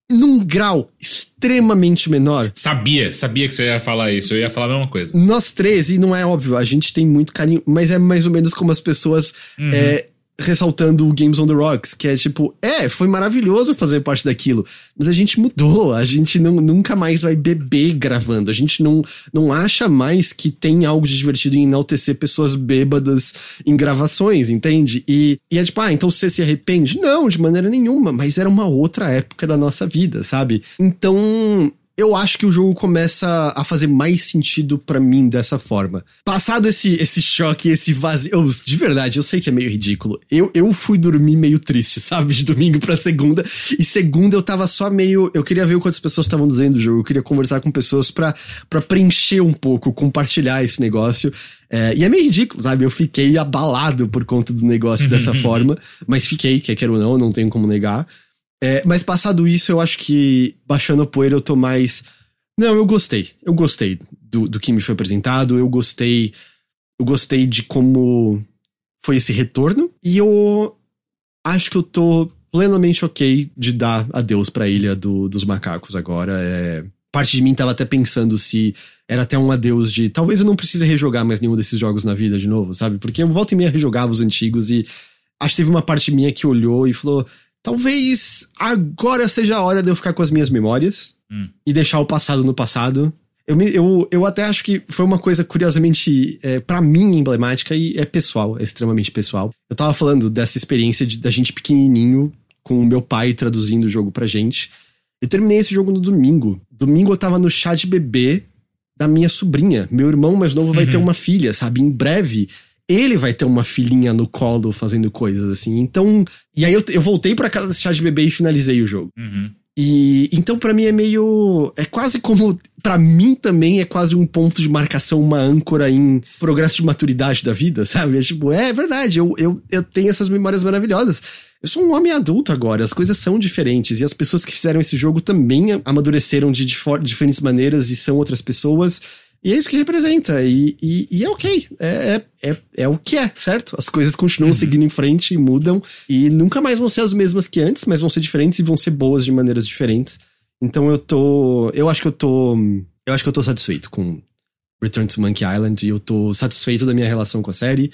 Num grau extremamente menor. Sabia, sabia que você ia falar isso. Eu ia falar a mesma coisa. Nós três, e não é óbvio, a gente tem muito carinho, mas é mais ou menos como as pessoas é, ressaltando o Games on the Rocks, que é tipo, é, foi maravilhoso fazer parte daquilo, mas a gente mudou, a gente não, nunca mais vai beber gravando, a gente não, não acha mais que tem algo de divertido em enaltecer pessoas bêbadas em gravações, entende? E, e é tipo, ah, então você se arrepende? Não, de maneira nenhuma, mas era uma outra época da nossa vida, sabe? Então, eu acho que o jogo começa a fazer mais sentido pra mim dessa forma. Passado esse, esse choque, esse vazio. eu- de verdade, eu sei que é meio ridículo. Eu, eu fui dormir meio triste, (laughs) sabe? De domingo pra segunda. E segunda eu tava só meio. Eu queria ver o quantas pessoas estavam dizendo do jogo. Eu queria conversar com pessoas pra, pra preencher um pouco, compartilhar esse negócio. É, e é meio ridículo, sabe? Eu fiquei abalado por conta do negócio dessa forma. Mas fiquei, quer queira ou não, não tenho como negar. É, mas passado isso, eu acho que baixando a poeira eu tô mais. Não, eu gostei. Eu gostei do, do que me foi apresentado. Eu gostei. Eu gostei de como foi esse retorno. E eu acho que eu tô plenamente ok de dar adeus pra ilha do, dos macacos agora. É, parte de mim tava até pensando se era até um adeus de. Talvez eu não precise rejogar mais nenhum desses jogos na vida de novo, sabe? Porque eu volta e meia rejogava os antigos e acho que teve uma parte minha que olhou e falou: talvez agora seja a hora de eu ficar com as minhas memórias Hum. e deixar o passado no passado. Eu, me- eu, eu até acho que foi uma coisa curiosamente, é, para mim, emblemática e é pessoal, é extremamente pessoal. Eu tava falando dessa experiência de, da gente pequenininho, com o meu pai traduzindo o jogo pra gente. Eu terminei esse jogo no domingo. Domingo eu tava no chá de bebê da minha sobrinha. Meu irmão mais novo vai ter uma filha, sabe? Em breve ele vai ter uma filhinha no colo fazendo coisas assim. Então. E aí eu, eu voltei pra casa desse chá de bebê e finalizei o jogo. Uhum. E então para mim é meio é quase como para mim também é quase um ponto de marcação, uma âncora em progresso de maturidade da vida, sabe? É tipo, é verdade, eu, eu, eu tenho essas memórias maravilhosas. Eu sou um homem adulto agora, as coisas são diferentes e as pessoas que fizeram esse jogo também amadureceram de, de diferentes maneiras e são outras pessoas. E é isso que representa. E, e, e é ok. É, é, é, é, o que é, certo? As coisas continuam uhum. seguindo em frente e mudam. E nunca mais vão ser as mesmas que antes, mas vão ser diferentes e vão ser boas de maneiras diferentes. Então eu tô. Eu acho que eu tô. Eu acho que eu tô satisfeito com Return to Monkey Island. E eu tô satisfeito da minha relação com a série.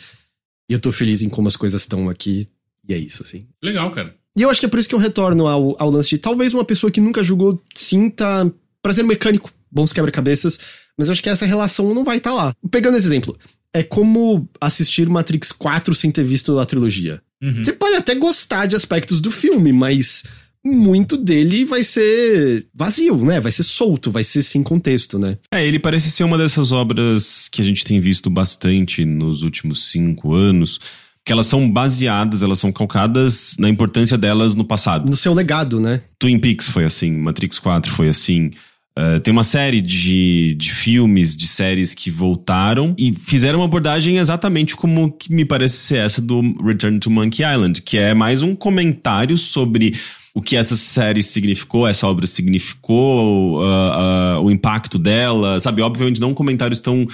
E eu tô feliz em como as coisas estão aqui. E é isso, assim. Legal, cara. E eu acho que é por isso que eu retorno ao, ao lance de talvez uma pessoa que nunca jogou sinta prazer mecânico, bons quebra-cabeças mas eu acho que essa relação não vai estar tá lá. Pegando esse exemplo, é como assistir Matrix 4 sem ter visto a trilogia. Uhum. Você pode até gostar de aspectos do filme, mas muito dele vai ser vazio, né? Vai ser solto, vai ser sem contexto, né? É, ele parece ser uma dessas obras que a gente tem visto bastante nos últimos cinco anos. Que elas são baseadas, elas são calcadas na importância delas no passado. No seu legado, né? Twin Peaks foi assim, Matrix 4 foi assim. Uh, tem uma série de, de filmes, de séries que voltaram e fizeram uma abordagem exatamente como que me parece ser essa do Return to Monkey Island, que é mais um comentário sobre o que essa série significou, essa obra significou, uh, uh, o impacto dela, sabe? Obviamente não comentários tão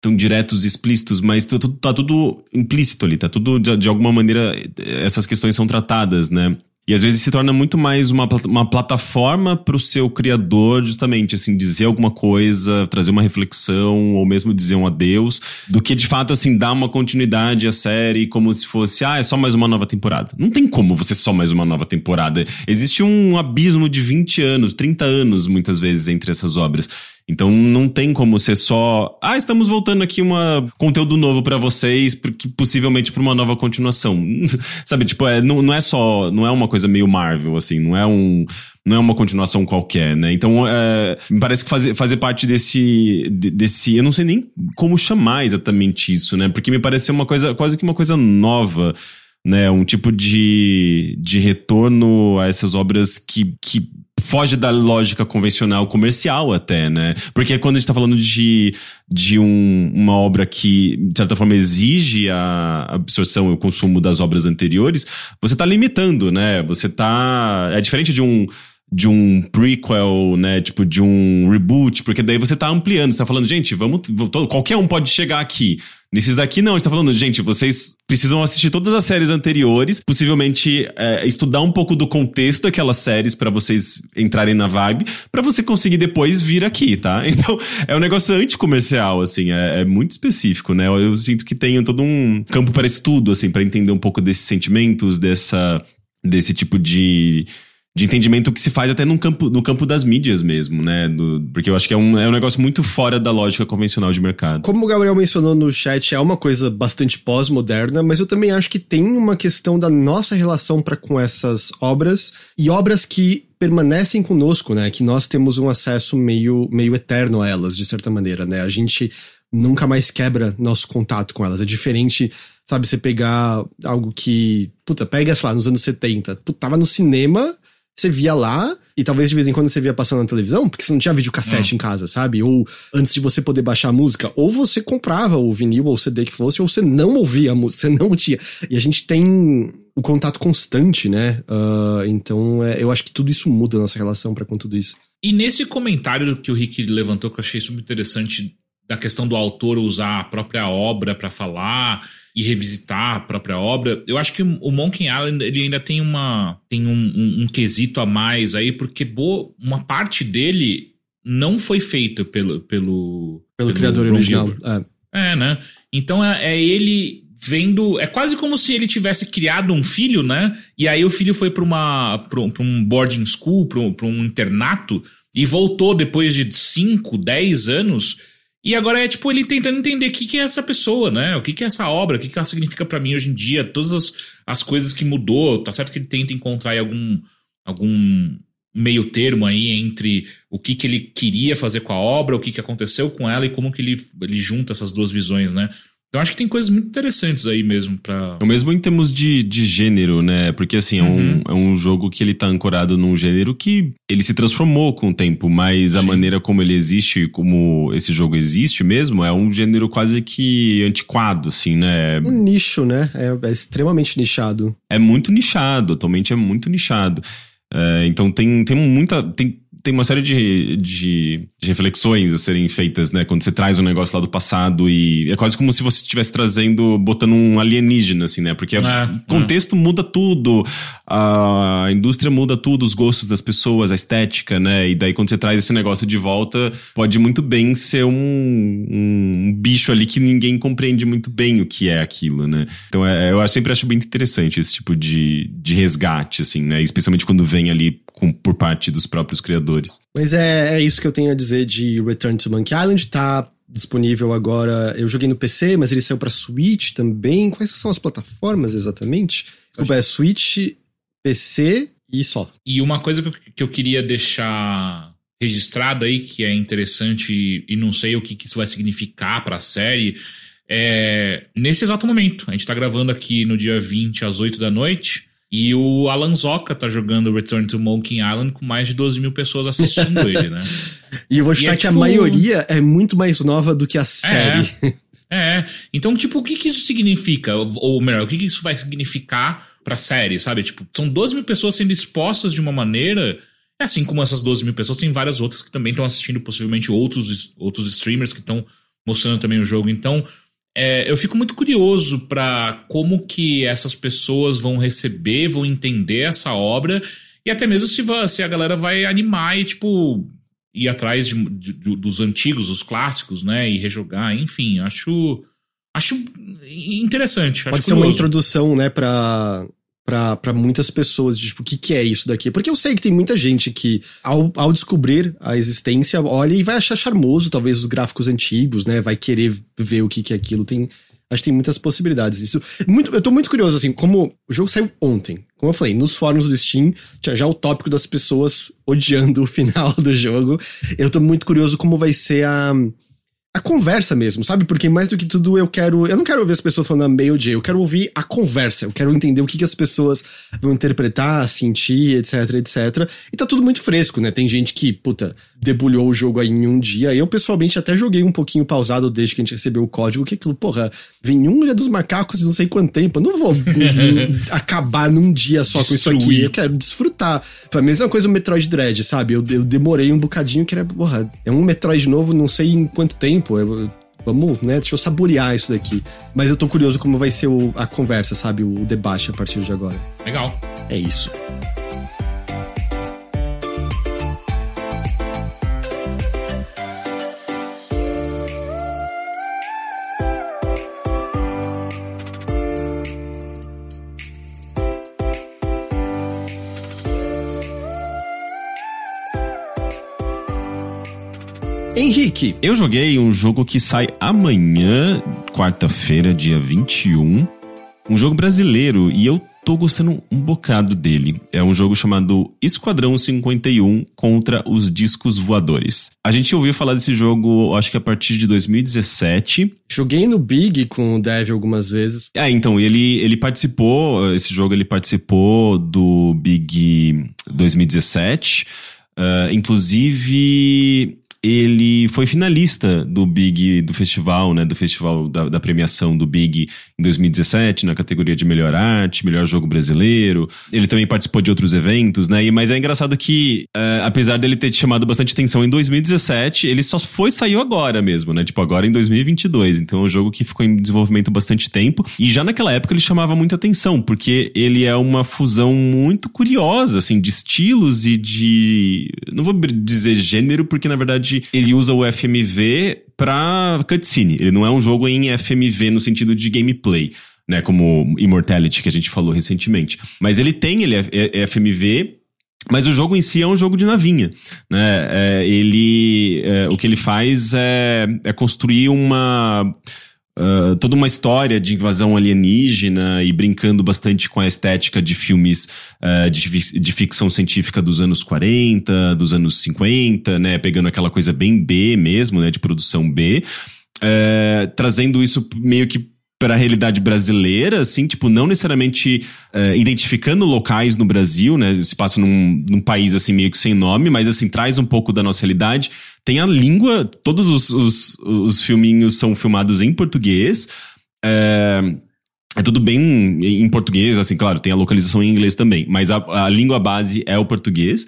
tão diretos, explícitos, mas tá, tá tudo implícito ali, tá tudo de, de alguma maneira essas questões são tratadas, né? E às vezes se torna muito mais uma, uma plataforma para o seu criador, justamente, assim, dizer alguma coisa, trazer uma reflexão, ou mesmo dizer um adeus, do que de fato, assim, dar uma continuidade à série como se fosse, ah, é só mais uma nova temporada. Não tem como você só mais uma nova temporada. Existe um abismo de 20 anos, 30 anos, muitas vezes, entre essas obras. Então não tem como ser só, ah, estamos voltando aqui um conteúdo novo para vocês, porque possivelmente para uma nova continuação. (laughs) Sabe, tipo, é, não, não é só, não é uma coisa meio Marvel assim, não é um não é uma continuação qualquer, né? Então, é, me parece que fazer, fazer parte desse, desse. Eu não sei nem como chamar exatamente isso, né? Porque me parece uma coisa, quase que uma coisa nova, né? Um tipo de, de retorno a essas obras que, que foge da lógica convencional comercial até, né? Porque quando a gente tá falando de, de um, uma obra que, de certa forma, exige a absorção e o consumo das obras anteriores, você tá limitando, né? Você tá... É diferente de um de um prequel, né? Tipo, de um reboot, porque daí você tá ampliando, você tá falando, gente, vamos. Qualquer um pode chegar aqui. Nesses daqui, não, a gente tá falando, gente, vocês precisam assistir todas as séries anteriores, possivelmente é, estudar um pouco do contexto daquelas séries para vocês entrarem na vibe, para você conseguir depois vir aqui, tá? (laughs) Então, é um negócio anticomercial, assim, é, é muito específico, né? Eu, eu sinto que tem todo um campo para estudo, assim, para entender um pouco desses sentimentos, dessa, desse tipo de de entendimento que se faz até no campo, no campo das mídias mesmo, né? Do, porque eu acho que é um, é um negócio muito fora da lógica convencional de mercado. Como o Gabriel mencionou no chat, é uma coisa bastante pós-moderna, mas eu também acho que tem uma questão da nossa relação para com essas obras e obras que permanecem conosco, né? Que nós temos um acesso meio, meio eterno a elas, de certa maneira, né? A gente nunca mais quebra nosso contato com elas. É diferente, sabe, você pegar algo que. Puta, pega, sei lá, nos anos 70. Puta, tava no cinema você via lá, e talvez de vez em quando você via passando na televisão, porque você não tinha videocassete em casa, sabe? Ou antes de você poder baixar a música, ou você comprava o vinil ou o CD que fosse, ou você não ouvia a música, você não tinha. E a gente tem o contato constante, né? Uh, então é, eu acho que tudo isso muda a nossa relação para com tudo isso. E nesse comentário que o Rick levantou, que eu achei super interessante, da questão do autor usar a própria obra para falar e revisitar a própria obra. Eu acho que o Monkey Island ele ainda tem uma tem um, um, um quesito a mais aí, porque boa, uma parte dele não foi feita pelo pelo, pelo, pelo criador Ron original. É. é, né? Então é, é ele vendo. É quase como se ele tivesse criado um filho, né? E aí o filho foi para uma pra um boarding school, para um internato, e voltou depois de 5, 10 anos e agora é tipo ele tentando entender o que, que é essa pessoa, né? O que, que é essa obra, o que, que ela significa para mim hoje em dia, todas as, as coisas que mudou. Tá certo que ele tenta encontrar algum, algum meio termo aí entre o que, que ele queria fazer com a obra, o que, que aconteceu com ela e como que ele, ele junta essas duas visões, né? Então acho que tem coisas muito interessantes aí mesmo pra. O mesmo em termos de, de gênero, né? Porque assim, é, Uhum. um, é um jogo que ele tá ancorado num gênero que ele se transformou com o tempo, mas a Sim. maneira como ele existe, como esse jogo existe mesmo, é um gênero quase que antiquado, assim, né? Um nicho, né? É, é extremamente nichado. é muito nichado, atualmente é muito nichado. É, então tem, tem muita. Tem, tem uma série de, de, de reflexões a serem feitas, né? Quando você traz um negócio lá do passado e é quase como se você estivesse trazendo, botando um alienígena, assim, né? Porque É, o contexto muda tudo, a indústria muda tudo, os gostos das pessoas, a estética, né? E daí quando você traz esse negócio de volta, pode muito bem ser um, um bicho ali que ninguém compreende muito bem o que é aquilo, né? Então é, eu sempre acho bem interessante esse tipo de, de resgate, assim, né? Especialmente quando vem ali com, por parte dos próprios criadores. Mas é, é isso que eu tenho a dizer de Return to Monkey Island. Tá disponível agora. Eu joguei no PC, mas ele saiu pra Switch também. Quais são as plataformas exatamente? Desculpa, é Switch, PC e só. E uma coisa que eu, que eu queria deixar registrado aí, que é interessante e, não sei o que, que isso vai significar pra série, é nesse exato momento. A gente tá gravando aqui no dia 20 às 8 da noite. E o Alan Zoka tá jogando Return to Monkey Island com mais de 12 mil pessoas assistindo ele, né? (laughs) E eu vou chutar é que a tipo- maioria é muito mais nova do que a série. (laughs) É. Então, tipo, o que que isso significa? Ou ou melhor, o que que isso vai significar pra série, sabe? Tipo, são 12 mil pessoas sendo expostas de uma maneira. Assim como essas 12 mil pessoas, tem várias outras que também estão assistindo, possivelmente outros, outros streamers que estão mostrando também o jogo. Então, é, eu fico muito curioso pra como que essas pessoas vão receber, vão entender essa obra. E até mesmo se, se a galera vai animar e, tipo, ir atrás de- de- dos antigos, dos clássicos, né? E rejogar, enfim, acho. Acho interessante. Acho Pode ser uma curioso. introdução, né, pra, pra muitas pessoas, de, tipo, o que, que é isso daqui? Porque eu sei que tem muita gente que, ao, ao descobrir a existência, olha e vai achar charmoso, talvez, os gráficos antigos, né? Vai querer ver o que, que é aquilo. Tem, acho que tem muitas possibilidades. Isso, muito, eu tô muito curioso, assim, como o jogo saiu ontem. Como eu falei, nos fóruns do Steam, tinha já o tópico das pessoas odiando o final do jogo. Eu tô muito curioso como vai ser a a conversa mesmo, sabe? Porque mais do que tudo eu quero. Eu não quero ouvir as pessoas falando a meio dia, eu quero ouvir a conversa. Eu quero entender o que, que as pessoas vão interpretar, sentir, etc, etc. E tá tudo muito fresco, né? Tem gente que, puta, debulhou o jogo aí em um dia. Eu, pessoalmente, até joguei um pouquinho pausado desde que a gente recebeu o código, que aquilo, porra, vem um Ilha dos Macacos e não sei quanto tempo. Eu não vou (laughs) hum, acabar num dia só com isso aqui. Eu quero desfrutar. Foi a mesma coisa o Metroid Dread, sabe? Eu, eu demorei um bocadinho que era, porra, é um Metroid novo, não sei em quanto tempo. eu- vamos, né? Deixa eu saborear isso daqui. Mas eu tô curioso como vai ser o- a conversa, sabe? O debate a partir de agora. Legal. É isso. Henrique, Eu joguei um jogo que sai amanhã, quarta-feira, dia 21. Um jogo brasileiro e eu tô gostando um bocado dele. É um jogo chamado Esquadrão 51 contra os Discos Voadores. A gente ouviu falar desse jogo, acho que a partir de 2017. joguei no Big com o Dev algumas vezes. Ah, então, ele, ele participou, esse jogo ele participou do Big 2017. Ah, inclusive, ele foi finalista do Big, do festival, né? Do festival da, da premiação do Big em 2017, na categoria de melhor arte, melhor jogo brasileiro. Ele também participou de outros eventos, né? E, mas é engraçado que, ah, apesar dele ter chamado bastante atenção em 2017, ele só foi saiu agora mesmo, né? Tipo, agora em 2022. Então é um jogo que ficou em desenvolvimento bastante tempo. E já naquela época ele chamava muita atenção, porque ele é uma fusão muito curiosa, assim, de estilos e de. Não vou dizer gênero, porque na verdade ele usa o FMV pra cutscene. Ele não é um jogo em FMV no sentido de gameplay. Né, como Immortality, que a gente falou recentemente. Mas ele tem, ele é, é- é FMV, mas o jogo em si é um jogo de navinha, né? É, ele, é, o que ele faz é, é construir uma ah, toda uma história de invasão alienígena e brincando bastante com a estética de filmes ah, de, de ficção científica dos anos 40, dos anos 50, né? Pegando aquela coisa bem B mesmo, né? De produção B. é, trazendo isso meio que para a realidade brasileira, assim, tipo, não necessariamente uh, identificando locais no Brasil, né? Se passa num, num, país, assim, meio que sem nome, mas, assim, traz um pouco da nossa realidade. Tem a língua, todos os, os, os filminhos são filmados em português. É, é tudo bem em português, assim, claro, tem a localização em inglês também, mas a, a língua base é o português.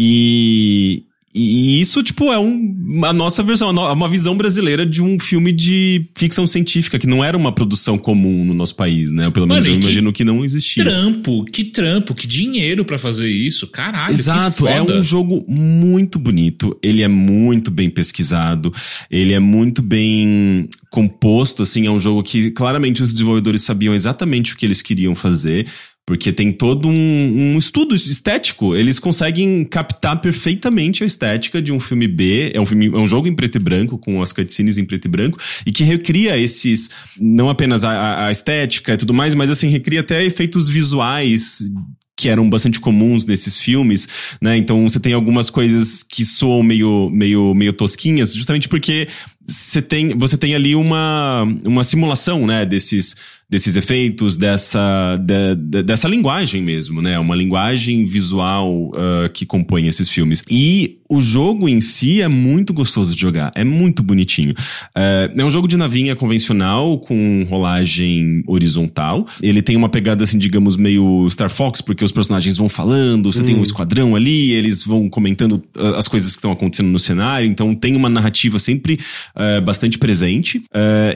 E, e isso, tipo, é um, a nossa versão, uma visão brasileira de um filme de ficção científica, que não era uma produção comum no nosso país, né? Pelo menos Mano, eu imagino que, que não existia. Trampo, que trampo, que dinheiro para fazer isso, caralho. Exato, é um jogo muito bonito, ele é muito bem pesquisado, ele é muito bem composto, assim, é um jogo que claramente os desenvolvedores sabiam exatamente o que eles queriam fazer. Porque tem todo um, um, estudo estético. Eles conseguem captar perfeitamente a estética de um filme B. É um, filme, é um jogo em preto e branco, com as cutscenes em preto e branco, e que recria esses. Não apenas a, a estética e tudo mais, mas assim, recria até efeitos visuais que eram bastante comuns nesses filmes, né? Então você tem algumas coisas que soam meio, meio, meio tosquinhas, justamente porque você tem, você tem ali uma, uma simulação, né, desses, desses efeitos, dessa, de, de, dessa linguagem mesmo, né? Uma linguagem visual uh, que compõe esses filmes. E o jogo em si é muito gostoso de jogar, é muito bonitinho. Uh, é um jogo de navinha convencional, com rolagem horizontal. Ele tem uma pegada, assim, digamos, meio Star Fox, porque os personagens vão falando, você hum. tem um hum. esquadrão ali, eles vão comentando ah, as coisas que estão acontecendo no cenário, então tem uma narrativa sempre uh, bastante presente.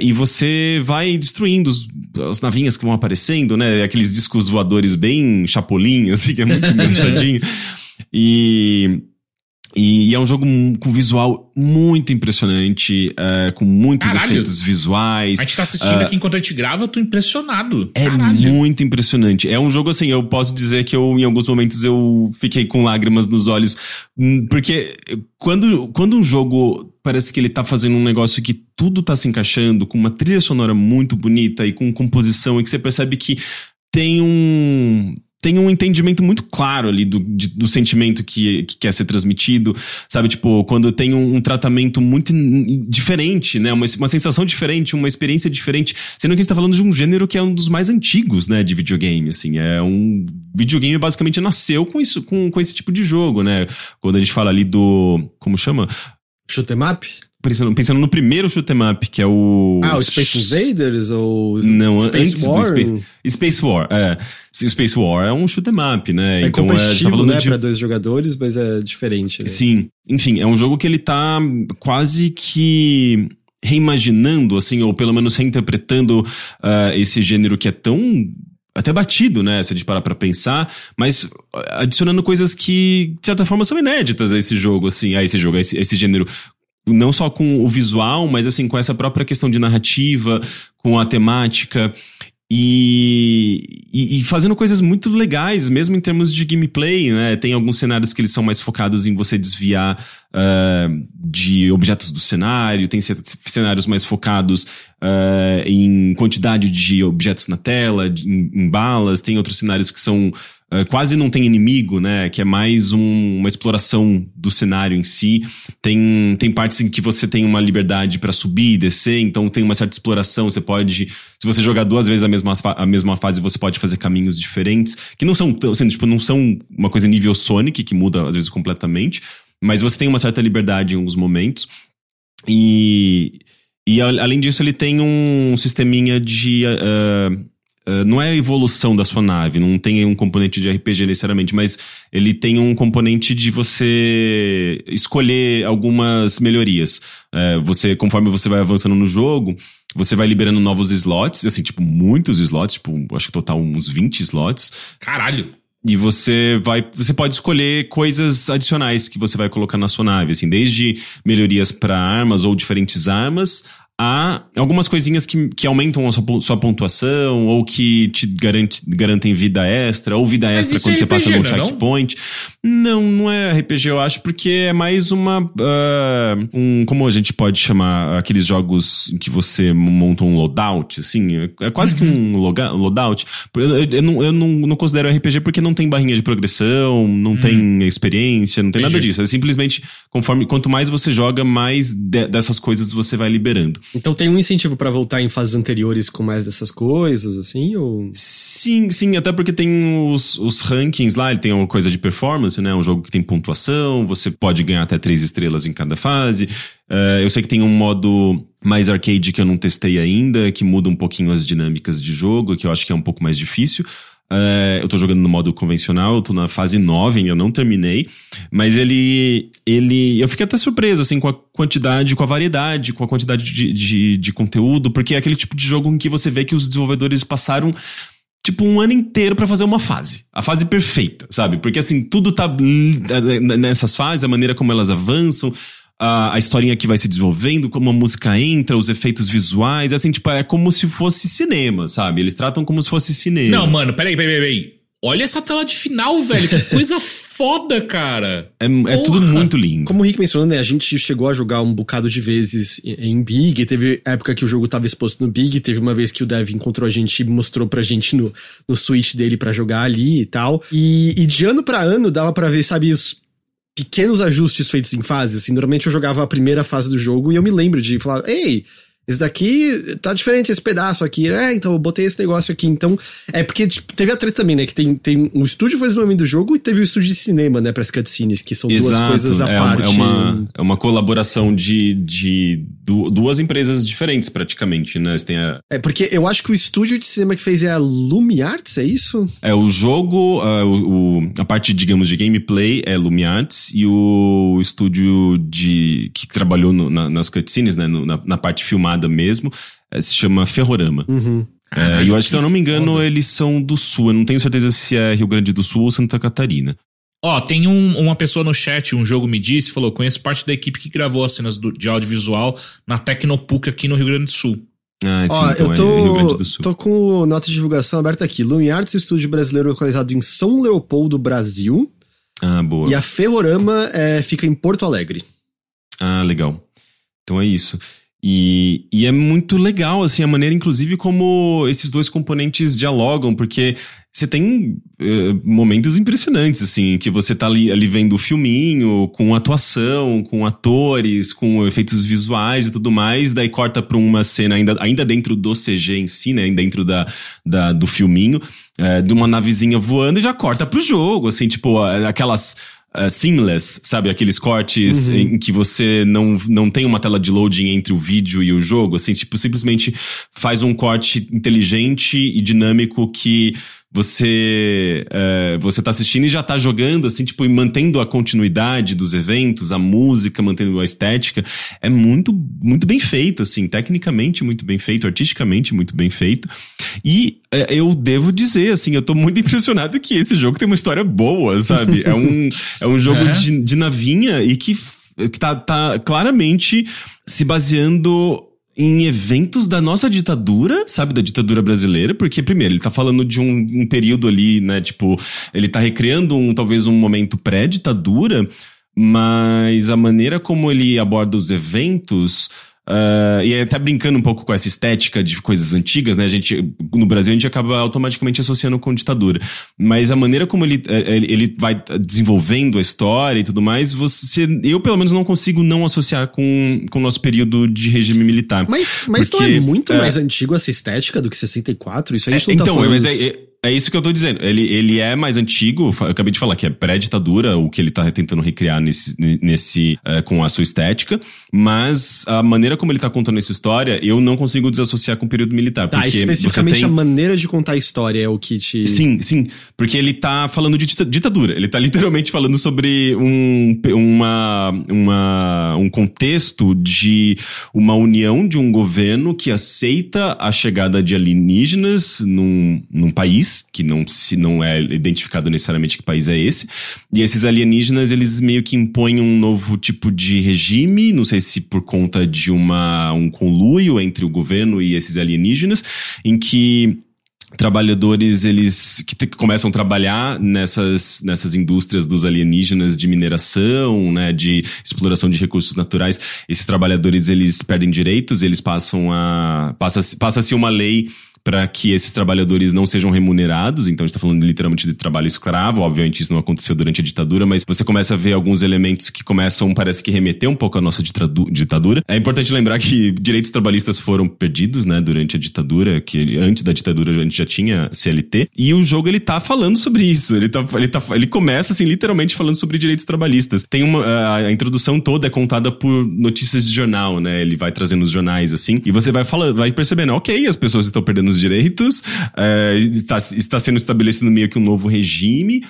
e você vai destruindo os as navinhas que vão aparecendo, né? Aqueles discos voadores bem chapolim, assim, que é muito (laughs) engraçadinho. E e, é um jogo com visual muito impressionante, uh, com muitos Caralho. efeitos visuais. A gente tá assistindo uh, aqui enquanto a gente grava, eu tô impressionado. É Caralho. muito impressionante. É um jogo assim, eu posso dizer que eu, em alguns momentos, eu fiquei com lágrimas nos olhos. Hum, porque quando, quando um jogo parece que ele tá fazendo um negócio que tudo tá se encaixando, com uma trilha sonora muito bonita e com composição, e que você percebe que tem um tem um entendimento muito claro ali do, de, do sentimento que, que quer ser transmitido, sabe? Tipo, quando tem um, um tratamento muito diferente, né? Uma, uma sensação diferente, uma experiência diferente. Sendo que a gente tá falando de um gênero que é um dos mais antigos, né? De videogame, assim. É um... Videogame basicamente nasceu com isso, com, com esse tipo de jogo, né? Quando a gente fala ali do... Como chama? Shoot 'em up? Pensando, pensando no primeiro shoot 'em up, que é o. Ah, o Space Invaders ou. Não, Space antes War? do Space, Space War. É. O Space War é um shoot 'em up, né? É então, competitivo, é, tá né, de... pra dois jogadores, mas é diferente. Né? Sim. Enfim, é um jogo que ele tá quase que reimaginando, assim, ou pelo menos reinterpretando uh, esse gênero que é tão até batido, né? Se a gente parar pra pensar, mas adicionando coisas que, de certa forma, são inéditas a esse jogo, assim, a esse jogo, a esse, a esse gênero não só com o visual, mas assim, com essa própria questão de narrativa, com a temática. E, e, e, fazendo coisas muito legais, mesmo em termos de gameplay, né? Tem alguns cenários que eles são mais focados em você desviar uh, de objetos do cenário, tem cenários mais focados uh, em quantidade de objetos na tela, de, em, em balas, tem outros cenários que são Uh, quase não tem inimigo, né? Que é mais um, uma exploração do cenário em si. Tem, tem partes em que você tem uma liberdade para subir e descer, então tem uma certa exploração. Você pode, se você jogar duas vezes a mesma, a mesma fase, você pode fazer caminhos diferentes, que não são, assim, tipo, não são uma coisa nível Sonic, que muda às vezes completamente, mas você tem uma certa liberdade em alguns momentos. E. E além disso, ele tem um sisteminha de uh, eh, não é a evolução da sua nave, não tem um componente de RPG necessariamente, mas ele tem um componente de você escolher algumas melhorias. Uh, você, conforme você vai avançando no jogo, você vai liberando novos slots, assim, tipo, muitos slots, tipo, acho que total uns 20 slots. Caralho! E você vai, você pode escolher coisas adicionais que você vai colocar na sua nave, assim, desde melhorias para armas ou diferentes armas, há algumas coisinhas que, que aumentam a sua, sua pontuação, ou que te garante, garantem vida extra, ou vida extra quando é você RPG, passa num checkpoint. Não? não, não é RPG, eu acho, porque é mais uma. Uh, um, como a gente pode chamar aqueles jogos em que você monta um loadout, assim? É quase uhum. que um loga, loadout. Eu, eu, não, eu não, não considero RPG porque não tem barrinha de progressão, não uhum. tem experiência, não tem Entendi. nada disso. É simplesmente conforme. Quanto mais você joga, mais de, dessas coisas você vai liberando. Então tem um incentivo para voltar em fases anteriores com mais dessas coisas, assim, ou... Sim, sim, até porque tem os, os rankings lá, ele tem uma coisa de performance, né? Um jogo que tem pontuação, você pode ganhar até três estrelas em cada fase. Uh, eu sei que tem um modo mais arcade que eu não testei ainda, que muda um pouquinho as dinâmicas de jogo, que eu acho que é um pouco mais difícil. Uh, eu tô jogando no modo convencional, eu tô na fase 9, ainda não terminei. Mas ele. ele. Eu fiquei até surpreso, assim, com a quantidade, com a variedade, com a quantidade de, de, de conteúdo, porque é aquele tipo de jogo em que você vê que os desenvolvedores passaram tipo um ano inteiro para fazer uma fase. A fase perfeita, sabe? Porque assim, tudo tá nessas fases, a maneira como elas avançam, a, a historinha que vai se desenvolvendo, como a música entra, os efeitos visuais, assim, tipo, é como se fosse cinema, sabe? Eles tratam como se fosse cinema. Não, mano, peraí, peraí, peraí. Olha essa tela de final, velho. Que (laughs) coisa foda, cara. É, é tudo muito lindo. Como o Rick mencionou, né? A gente chegou a jogar um bocado de vezes em Big. Teve época que o jogo tava exposto no Big. Teve uma vez que o Dev encontrou a gente e mostrou pra gente no, no Switch dele para jogar ali e tal. E, e de ano para ano dava para ver, sabe, os pequenos ajustes feitos em fases. Assim, normalmente eu jogava a primeira fase do jogo e eu me lembro de falar, ei, esse daqui tá diferente esse pedaço aqui. É, então eu botei esse negócio aqui. Então, é porque tipo, teve a treta também, né? Que tem, tem um estúdio faz o nome do jogo e teve o estúdio de cinema, né? Para as cutscenes, que são Exato, duas coisas à é, parte. É uma, é uma colaboração de, de duas empresas diferentes, praticamente, né? Você tem a... É, porque eu acho que o estúdio de cinema que fez é a LumiArts, é isso? É, o jogo, uh, o, a parte, digamos, de gameplay é LumiArts e o estúdio de que trabalhou no, na, nas cutscenes, né? No, na, na parte filmada mesmo, é, se chama Ferrorama. Uhum. É, e eu acho que, se eu não me engano, foda. eles são do sul. Eu não tenho certeza se é Rio Grande do Sul ou Santa Catarina. Ó, oh, tem um, uma pessoa no chat, um jogo me disse, falou: conheço parte da equipe que gravou as cenas do, de audiovisual na Tecnopuc aqui no Rio Grande do Sul. Ah, sim, Ó, então eu tô, é Rio Grande do Sul. tô com nota de divulgação aberta aqui. Lumiarts, estúdio brasileiro localizado em São Leopoldo, Brasil. Ah, boa. E a Ferrorama é, fica em Porto Alegre. Ah, legal. Então é isso. E, e é muito legal, assim, a maneira, inclusive, como esses dois componentes dialogam, porque você tem uh, momentos impressionantes, assim, que você tá ali, ali vendo o filminho, com atuação, com atores, com efeitos visuais e tudo mais, daí corta pra uma cena ainda, ainda dentro do CG em si, né, dentro da, da do filminho, uh, de uma navezinha voando e já corta pro jogo, assim, tipo, aquelas uh, seamless, sabe? Aqueles cortes uhum. em que você não, não tem uma tela de loading entre o vídeo e o jogo, assim, tipo, simplesmente faz um corte inteligente e dinâmico que você é, você tá assistindo e já tá jogando, assim, tipo, e mantendo a continuidade dos eventos, a música, mantendo a estética. É muito, muito bem feito, assim, tecnicamente muito bem feito, artisticamente muito bem feito. E é, eu devo dizer, assim, eu tô muito (laughs) impressionado que esse jogo tem uma história boa, sabe? É um, é um jogo (laughs) é. De, de navinha e que, que tá, tá claramente se baseando em eventos da nossa ditadura, sabe, da ditadura brasileira, porque primeiro ele tá falando de um, um período ali, né, tipo, ele tá recriando um talvez um momento pré-ditadura, mas a maneira como ele aborda os eventos Uh, e até brincando um pouco com essa estética de coisas antigas, né? A gente, no Brasil, a gente acaba automaticamente associando com ditadura. Mas a maneira como ele, é, ele vai desenvolvendo a história e tudo mais, você, eu pelo menos não consigo não associar com, com o nosso período de regime militar. Mas, mas porque, não é muito é, mais antigo essa estética do que 64? Isso a gente é, não tá então, falando... Mas é, é é isso que eu tô dizendo. Ele, ele é mais antigo, eu acabei de falar que é pré-ditadura, o que ele tá tentando recriar nesse, nesse uh, com a sua estética, mas a maneira como ele tá contando essa história, eu não consigo desassociar com o período militar. Tá, porque especificamente tem... a maneira de contar a história é o que te. Sim, sim. Porque ele tá falando de ditadura. Ele tá literalmente falando sobre um, uma, uma, um contexto de uma união de um governo que aceita a chegada de alienígenas num, num país país, que não se não é identificado necessariamente que país é esse. E esses alienígenas, eles meio que impõem um novo tipo de regime, não sei se por conta de uma um conluio entre o governo e esses alienígenas, em que trabalhadores eles que, começam a trabalhar nessas, nessas indústrias dos alienígenas de mineração, né, de exploração de recursos naturais, esses trabalhadores eles perdem direitos, eles passam a passa-se passa uma lei para que esses trabalhadores não sejam remunerados. Então a gente está falando literalmente de trabalho escravo. Obviamente isso não aconteceu durante a ditadura, mas você começa a ver alguns elementos que começam, parece que remeter um pouco à nossa ditadura. É importante lembrar que (laughs) direitos trabalhistas foram perdidos, né, durante a ditadura, que antes da ditadura a gente já tinha CLT. E o jogo ele tá falando sobre isso. Ele tá, ele tá, ele começa assim literalmente falando sobre direitos trabalhistas. Tem uma a, introdução toda é contada por notícias de jornal, né? Ele vai trazendo os jornais assim e você vai falando, vai percebendo, ok, as pessoas estão perdendo os direitos, é, está, está sendo estabelecido meio que um novo regime.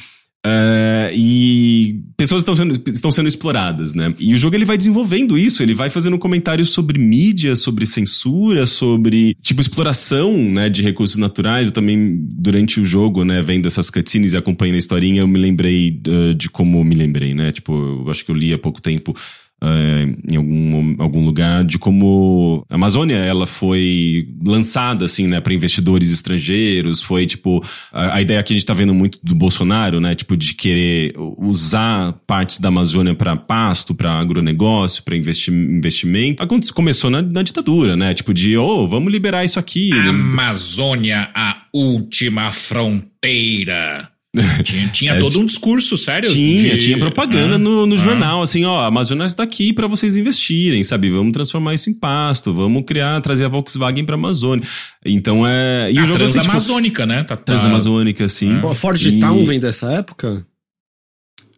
Uh, e pessoas estão sendo, estão sendo exploradas, né? E o jogo ele vai desenvolvendo isso, ele vai fazendo comentários sobre mídia, sobre censura, sobre, tipo, exploração, né, de recursos naturais. Eu também, durante o jogo, né, vendo essas cutscenes e acompanhando a historinha, eu me lembrei uh, de como me lembrei, né? Tipo, eu acho que eu li há pouco tempo Uh, em algum, algum lugar de como a Amazônia ela foi lançada assim né para investidores estrangeiros. Foi tipo a, a, ideia que a gente está vendo muito do Bolsonaro né tipo de querer usar partes da Amazônia para pasto para agronegócio para investi investimento. Começou na, na, ditadura né tipo de oh vamos liberar isso aqui. Amazônia a última fronteira (laughs) tinha, tinha é, todo um discurso, sério? Tinha, de... tinha propaganda ah, no, no ah. jornal, assim, ó, a Amazônia está aqui para vocês investirem, sabe? Vamos transformar isso em pasto, vamos criar, trazer a Volkswagen pra Amazônia. Então é. E a o jogo, Transamazônica, assim, tipo, né? Tá, tá... Transamazônica, sim. É. Ford e... Town vem dessa época?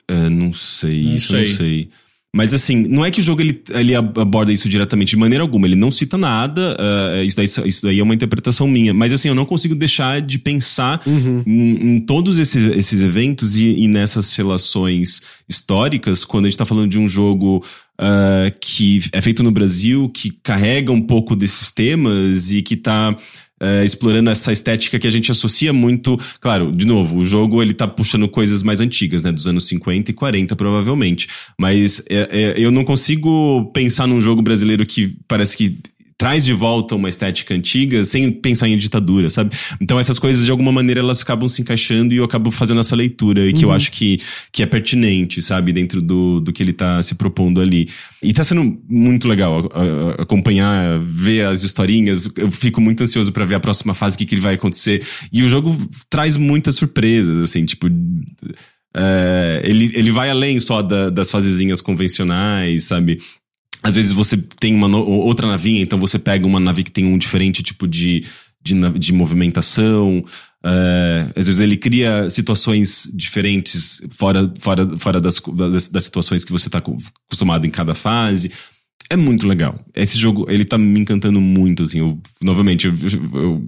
É, não sei, não isso sei. não sei. Mas assim, não é que o jogo ele, ele aborda isso diretamente de maneira alguma, ele não cita nada, uh, isso, daí, isso daí é uma interpretação minha. Mas assim, eu não consigo deixar de pensar uhum. em, em, todos esses, esses eventos e, e, nessas relações históricas, quando a gente tá falando de um jogo Uh, que é feito no Brasil, que carrega um pouco desses temas e que tá uh, explorando essa estética que a gente associa muito. Claro, de novo, o jogo ele tá puxando coisas mais antigas, né? Dos anos 50 e 40, provavelmente. Mas é, é, eu não consigo pensar num jogo brasileiro que parece que traz de volta uma estética antiga sem pensar em ditadura, sabe? Então essas coisas, de alguma maneira, elas acabam se encaixando e eu acabo fazendo essa leitura e que uhum. eu acho que, que é pertinente, sabe? Dentro do, do que ele tá se propondo ali. E tá sendo muito legal acompanhar, ver as historinhas. Eu fico muito ansioso para ver a próxima fase, o que, que ele vai acontecer. E o jogo traz muitas surpresas, assim, tipo. É, ele, ele vai além só da, das fasezinhas convencionais, sabe? Às vezes você tem uma no, outra navinha, então você pega uma nave que tem um diferente tipo de, de, de movimentação. Uh, às vezes ele cria situações diferentes fora, fora, fora das, das, das situações que você está acostumado em cada fase. É muito legal. Esse jogo, ele tá me encantando muito, assim. Eu, novamente, eu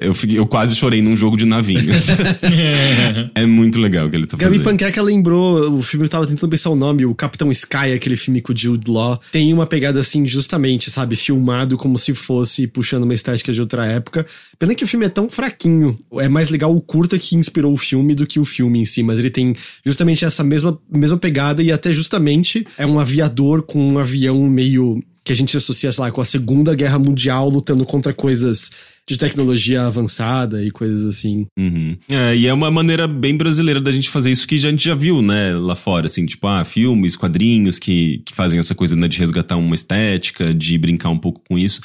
eu, fiquei, eu quase chorei num jogo de navinhos. (laughs) é muito legal o que ele tá Gabi fazendo. Gabi Panqueca lembrou, o filme eu tava tentando pensar o nome, o Capitão Sky, aquele filme com o Jude Law, tem uma pegada assim, justamente, sabe, filmado como se fosse puxando uma estética de outra época. Pena que o filme é tão fraquinho. É mais legal o curta que inspirou o filme do que o filme em si, mas ele tem justamente essa mesma, mesma pegada e até justamente é um aviador com um avião meio que a gente associa, sei lá, com a Segunda Guerra Mundial lutando contra coisas de tecnologia avançada e coisas assim. Uhum. É, e é uma maneira bem brasileira da gente fazer isso que a gente já viu, né, lá fora, assim, tipo, ah, filmes, quadrinhos que, que fazem essa coisa, né, de resgatar uma estética, de brincar um pouco com isso.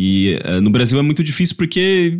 E uh, no Brasil é muito difícil porque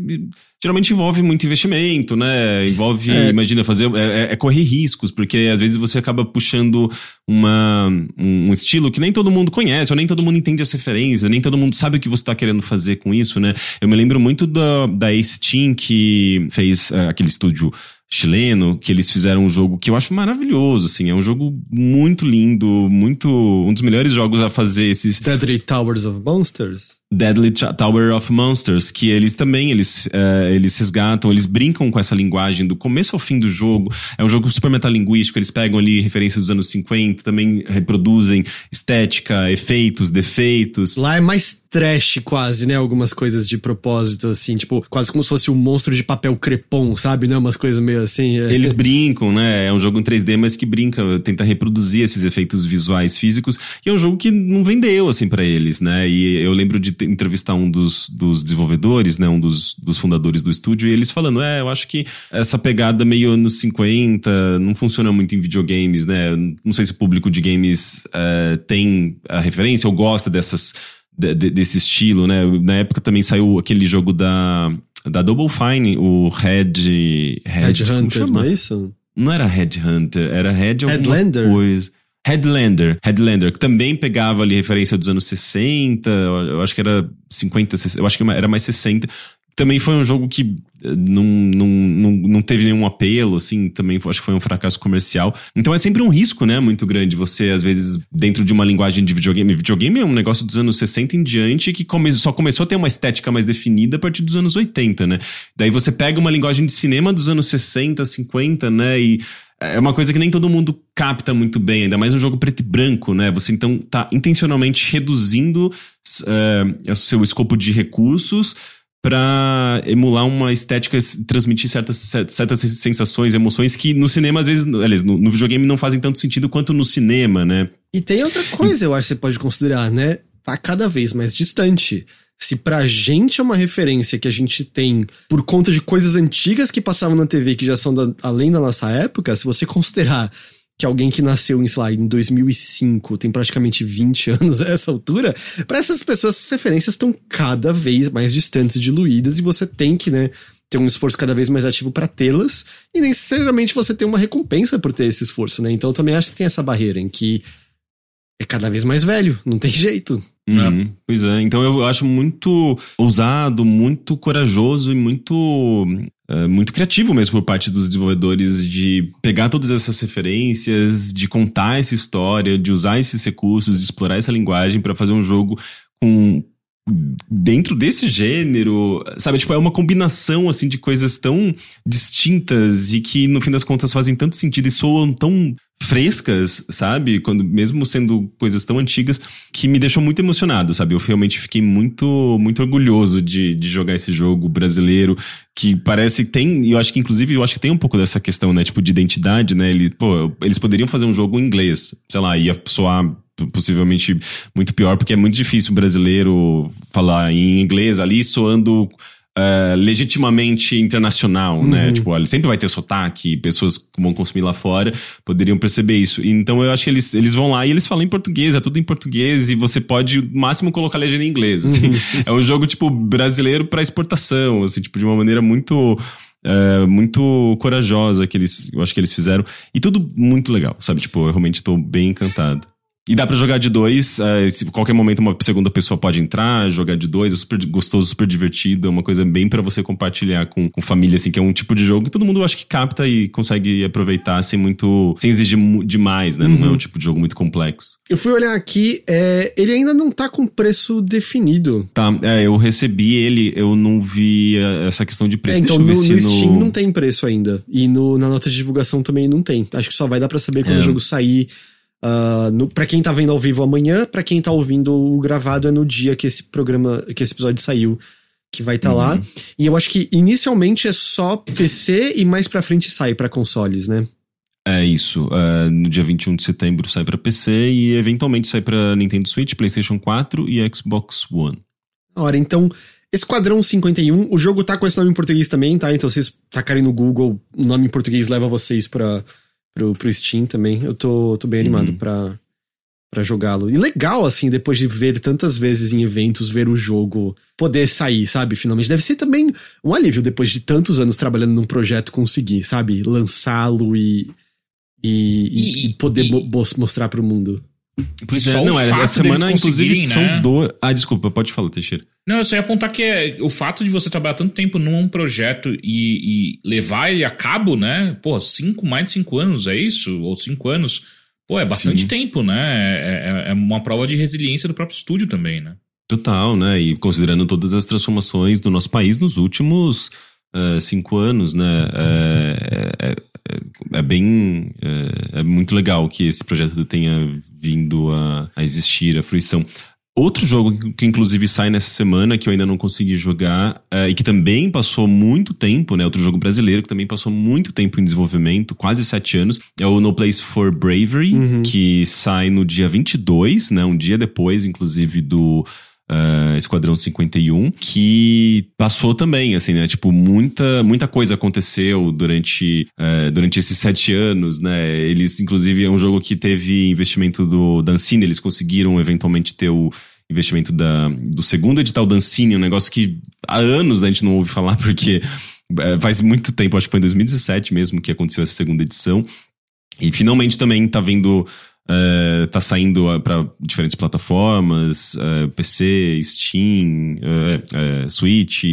geralmente envolve muito investimento, né? Envolve, é. imagina, fazer. É, é, é, correr riscos, porque às vezes você acaba puxando uma, um, estilo que nem todo mundo conhece, ou nem todo mundo entende as referências, nem todo mundo sabe o que você está querendo fazer com isso, né? Eu me lembro muito da, da Ace Team que fez uh, aquele estúdio chileno, que eles fizeram um jogo que eu acho maravilhoso, assim, é um jogo muito lindo, muito um dos melhores jogos a fazer esses Deadly Towers of Monsters. Deadly Tower of Monsters, que eles também eles, uh, eles resgatam, eles brincam com essa linguagem do começo ao fim do jogo. É um jogo super metalinguístico, eles pegam ali referências dos anos 50, também reproduzem estética, efeitos, defeitos. Lá é mais trash quase, né? Algumas coisas de propósito, assim, tipo, quase como se fosse um monstro de papel crepom, sabe? Né? Umas coisas meio assim. É. Eles brincam, né? É um jogo em 3D, mas que brinca, tenta reproduzir esses efeitos visuais físicos. E é um jogo que não vendeu, assim, para eles, né? E eu lembro de entrevistar um dos, dos desenvolvedores, né, um dos, dos fundadores do estúdio, e eles falando, é, eu acho que essa pegada meio anos 50 não funciona muito em videogames, né? Não sei se o público de games é, tem a referência ou gosta dessas de, desse estilo, né? Na época também saiu aquele jogo da da Double Fine, o Red. Red Hunter, não é isso? Não era Red Hunter, era Red Headlander? coisa. Headlander, Headlander, que também pegava ali referência dos anos 60, eu acho que era 50, 60, eu acho que era mais 60. Também foi um jogo que eh, não, não, não, não teve nenhum apelo, assim, também acho que foi um fracasso comercial. Então é sempre um risco, né, muito grande você, às vezes, dentro de uma linguagem de videogame. Videogame é um negócio dos anos 60 em diante que come, só começou a ter uma estética mais definida a partir dos anos 80, né? Daí você pega uma linguagem de cinema dos anos 60, 50, né, e é uma coisa que nem todo mundo capta muito bem, ainda mais um jogo preto e branco, né? Você então tá intencionalmente reduzindo uh, o seu escopo de recursos para emular uma estética, transmitir certas, certas sensações, emoções que no cinema, às vezes, aliás, no, no, videogame não fazem tanto sentido quanto no cinema, né? E tem outra coisa, eu acho que você pode considerar, né? Tá cada vez mais distante. Se pra gente é uma referência que a gente tem por conta de coisas antigas que passavam na TV que já são da, além da nossa época, se você considerar que alguém que nasceu em, sei lá, em 2005 tem praticamente 20 (laughs) anos a essa altura, para essas pessoas essas referências estão cada vez mais distantes diluídas e você tem que, né, ter um esforço cada vez mais ativo para tê-las e nem necessariamente você tem uma recompensa por ter esse esforço, né? Então eu também acho que tem essa barreira em que é cada vez mais velho, não tem (laughs) jeito. Uhum, pois é, então eu acho muito ousado, muito corajoso e muito é, muito criativo mesmo por parte dos desenvolvedores de pegar todas essas referências, de contar essa história, de usar esses recursos, de explorar essa linguagem para fazer um jogo com dentro desse gênero, sabe? Tipo, é uma combinação, assim, de coisas tão distintas e que, no fim das contas, fazem tanto sentido e soam tão frescas, sabe? Quando mesmo sendo coisas tão antigas, que me deixou muito emocionado, sabe? Eu realmente fiquei muito muito orgulhoso de, de jogar esse jogo brasileiro, que parece que tem, e eu acho que inclusive eu acho que tem um pouco dessa questão, né, tipo de identidade, né? Ele, pô, eles poderiam fazer um jogo em inglês, sei lá, ia soar possivelmente muito pior, porque é muito difícil o brasileiro falar em inglês ali soando uh, legitimamente internacional, né? uhum. né? Tipo, ele sempre vai ter sotaque, pessoas que vão consumir lá fora poderiam perceber isso. Então eu acho que eles, eles vão lá e eles falam em português, é tudo em português e você pode, no máximo, colocar legenda em inglês. Assim. Uhum. É um jogo, tipo, brasileiro para exportação, assim, tipo, de uma maneira muito. Uh, muito corajosa que eles, eu acho que eles fizeram. E tudo muito legal, sabe? Tipo, eu realmente tô bem encantado. E dá para jogar de dois, é, se qualquer momento uma segunda pessoa pode entrar, jogar de dois, é super gostoso, super divertido, é uma coisa bem para você compartilhar com, com família, assim, que é um tipo de jogo que todo mundo acho que capta e consegue aproveitar sem muito, sem exigir demais, né? Uhum. Não é um uhum. tipo de jogo muito complexo. Eu fui olhar aqui, é, ele ainda não tá com preço definido. Tá, é, eu recebi ele, eu não vi é, essa questão de preço. É, então no, no Steam no... não tem preço ainda, e no, na nota de divulgação também não tem. Acho que só vai dar para saber quando é. o jogo sair Uh, no, pra quem tá vendo ao vivo amanhã, para quem tá ouvindo o gravado é no dia que esse programa, que esse episódio saiu, que vai estar tá uhum. lá. E eu acho que inicialmente é só PC e mais pra frente sai para consoles, né? É isso. Uh, no dia 21 de setembro sai para PC e eventualmente sai para Nintendo Switch, PlayStation 4 e Xbox One. Ora, então, Esquadrão 51, o jogo tá com esse nome em português também, tá? Então, vocês tacarem no Google, o nome em português leva vocês para pro, pro Steam também. Eu tô, tô bem animado uhum. pra, pra jogá-lo. E legal, assim, depois de ver tantas vezes em eventos, ver o jogo poder sair, sabe? Finalmente. Deve ser também um alívio depois de tantos anos trabalhando num projeto conseguir, sabe? Lançá-lo e, e, e, e, poder e, mostrar pro mundo. Pois é, não, essa semana, inclusive, né? são dois. Ah, desculpa, pode falar, Teixeira. Não, eu só ia apontar que é, o fato de você trabalhar tanto tempo num projeto e, e, levar ele a cabo, né? Pô, cinco, mais de cinco anos, é isso? Ou cinco anos? Pô, é bastante Sim. tempo, né? É, é, é, uma prova de resiliência do próprio estúdio também, né? Total, né? E considerando todas as transformações do nosso país nos últimos uh, cinco anos, né? É, é, é, é bem. É, é, muito legal que esse projeto tenha vindo a, a existir, a fruição. Outro jogo que inclusive sai nessa semana, que eu ainda não consegui jogar, uh, e que também passou muito tempo, né? Outro jogo brasileiro que também passou muito tempo em desenvolvimento, quase sete anos, é o No Place for Bravery, uhum. que sai no dia 22, né? Um dia depois, inclusive, do uh, Esquadrão 51, que passou também, assim, né? Tipo, muita, muita coisa aconteceu durante, uh, durante esses sete anos, né? Eles, inclusive, é um jogo que teve investimento do Dancine, eles conseguiram eventualmente ter o investimento da, do segundo edital da Ancine, um negócio que há anos a gente não ouve falar, (laughs) porque é, faz muito tempo, acho que foi em 2017 mesmo que aconteceu essa segunda edição. E finalmente também tá vindo. Uh, tá saindo para diferentes plataformas, uh, PC, Steam, uh, Switch,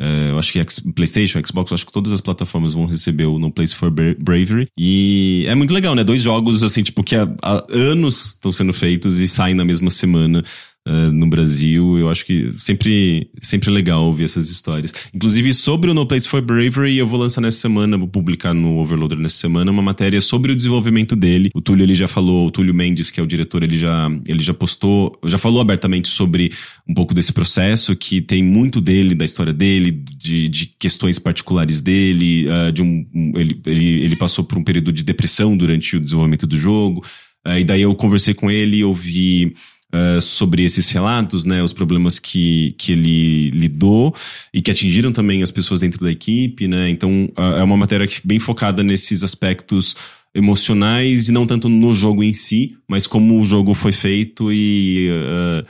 eu acho que X, PlayStation, Xbox, acho que todas as plataformas vão receber o No Place for Bravery. E é muito legal, né? Dois jogos, assim, tipo, que há, há anos estão sendo feitos e saem na mesma semana uh, no Brasil. Eu acho que sempre, sempre legal ouvir essas histórias. Inclusive, sobre o No Place for Bravery, eu vou lançar nessa semana, vou publicar no Overloader nessa semana, uma matéria sobre o desenvolvimento dele. O Túlio, ele já falou, o Túlio Mendes, que é o diretor, ele já, ele já postou, já falou abertamente sobre um pouco desse processo, que tem muito dele, da história dele, de, de questões particulares dele, uh, de um, ele, ele, ele passou por um período de depressão durante o desenvolvimento do jogo. Uh, e daí eu conversei com ele ouvi uh, sobre esses relatos, né, os problemas que, que ele lidou e que atingiram também as pessoas dentro da equipe, né? Então uh, é uma matéria bem focada nesses aspectos emocionais e não tanto no jogo em si, mas como o jogo foi feito e uh,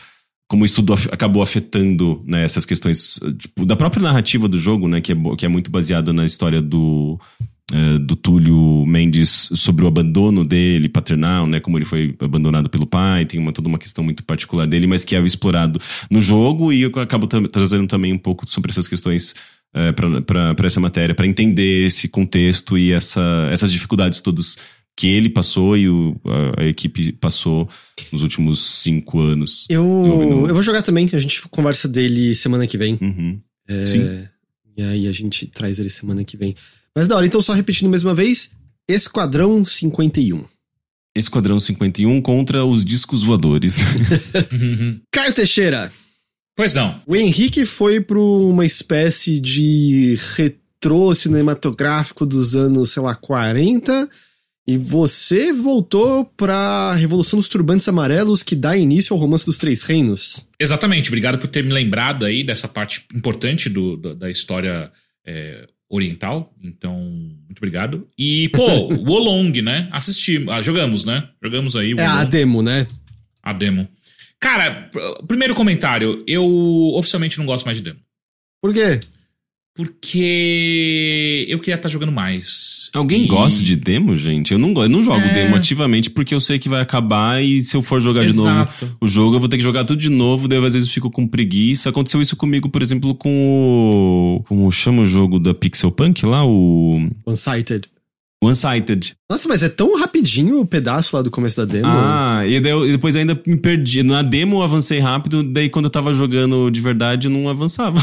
como isso acabou afetando né, essas questões tipo, da própria narrativa do jogo, né, que é, que é muito baseada na história do, é, do Túlio Mendes sobre o abandono dele, paternal, né? Como ele foi abandonado pelo pai, tem uma, toda uma questão muito particular dele, mas que é explorado no jogo, e eu acabo trazendo também um pouco sobre essas questões é, para essa matéria, para entender esse contexto e essa, essas dificuldades todas que ele passou e o, a, a, equipe passou nos últimos cinco anos. Eu, eu vou jogar também, a gente conversa dele semana que vem. Uhum. É, Sim. E aí a gente traz ele semana que vem. Mas da hora, então só repetindo mais uma vez: Esquadrão 51. Esquadrão 51 contra os discos voadores. (laughs) (laughs) Caio Teixeira. Pois não. O Henrique foi para uma espécie de retrô cinematográfico dos anos, sei lá, 40. E você voltou pra Revolução dos Turbantes Amarelos, que dá início ao Romance dos Três Reinos. Exatamente, obrigado por ter me lembrado aí dessa parte importante do, do da história é, oriental, então muito obrigado. E, pô, o Olong, né? Assisti, ah, jogamos, né? Jogamos aí. é a demo, né? A demo. Cara, primeiro comentário, eu oficialmente não gosto mais de demo. Por quê? Porque eu queria estar tá jogando mais. Alguém e... gosta de demo, gente? Eu não, eu não jogo é... demo ativamente porque eu sei que vai acabar e se eu for jogar Exato. de novo o jogo, eu vou ter que jogar tudo de novo, daí às vezes eu fico com preguiça. Aconteceu isso comigo, por exemplo, com o. Como chama o jogo da Pixel Punk lá? O. One-Sighted. One-Sighted. Nossa, mas é tão rapidinho o pedaço lá do começo da demo. Ah, e, daí, depois ainda me perdi. Na demo eu avancei rápido, daí quando eu tava jogando de verdade eu não avançava.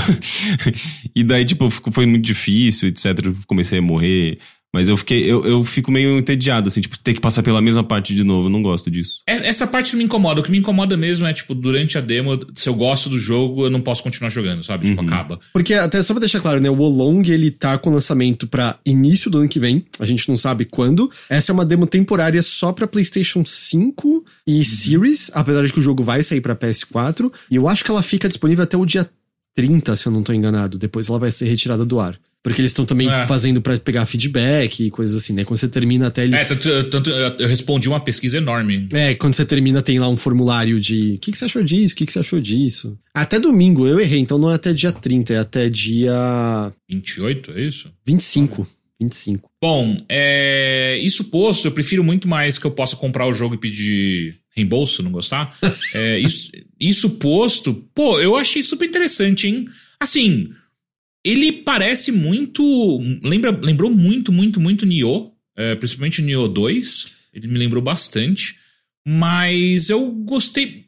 (laughs) e daí, tipo, foi muito difícil, etc. Comecei a morrer. Mas eu fiquei, eu, eu fico meio entediado, assim, tipo, ter que passar pela mesma parte de novo. Eu não gosto disso. É, essa parte não me incomoda. O que me incomoda mesmo é, tipo, durante a demo, se eu gosto do jogo, eu não posso continuar jogando, sabe? Tipo, uhum. acaba. Porque, até só pra deixar claro, né? O Wolong, ele tá com lançamento para início do ano que vem. A gente não sabe quando. Essa é uma demo temporária só pra PlayStation 5 e uhum. Series, apesar de que o jogo vai sair pra PS4. E eu acho que ela fica disponível até o dia 30, se eu não tô enganado. Depois ela vai ser retirada do ar. Porque eles estão também é. fazendo para pegar feedback e coisas assim, né? Quando você termina até eles. É, tanto, tanto eu respondi uma pesquisa enorme. É, quando você termina tem lá um formulário de o que, que você achou disso, o que, que você achou disso. Até domingo, eu errei, então não é até dia 30, é até dia. 28, é isso? 25. 25. Bom, é, isso posto, eu prefiro muito mais que eu possa comprar o jogo e pedir reembolso, não gostar. (laughs) é, isso, isso posto, pô, eu achei super interessante, hein? Assim, ele parece muito. Lembra, lembrou muito, muito, muito Nioh. É, principalmente o Nioh 2. Ele me lembrou bastante. Mas eu gostei.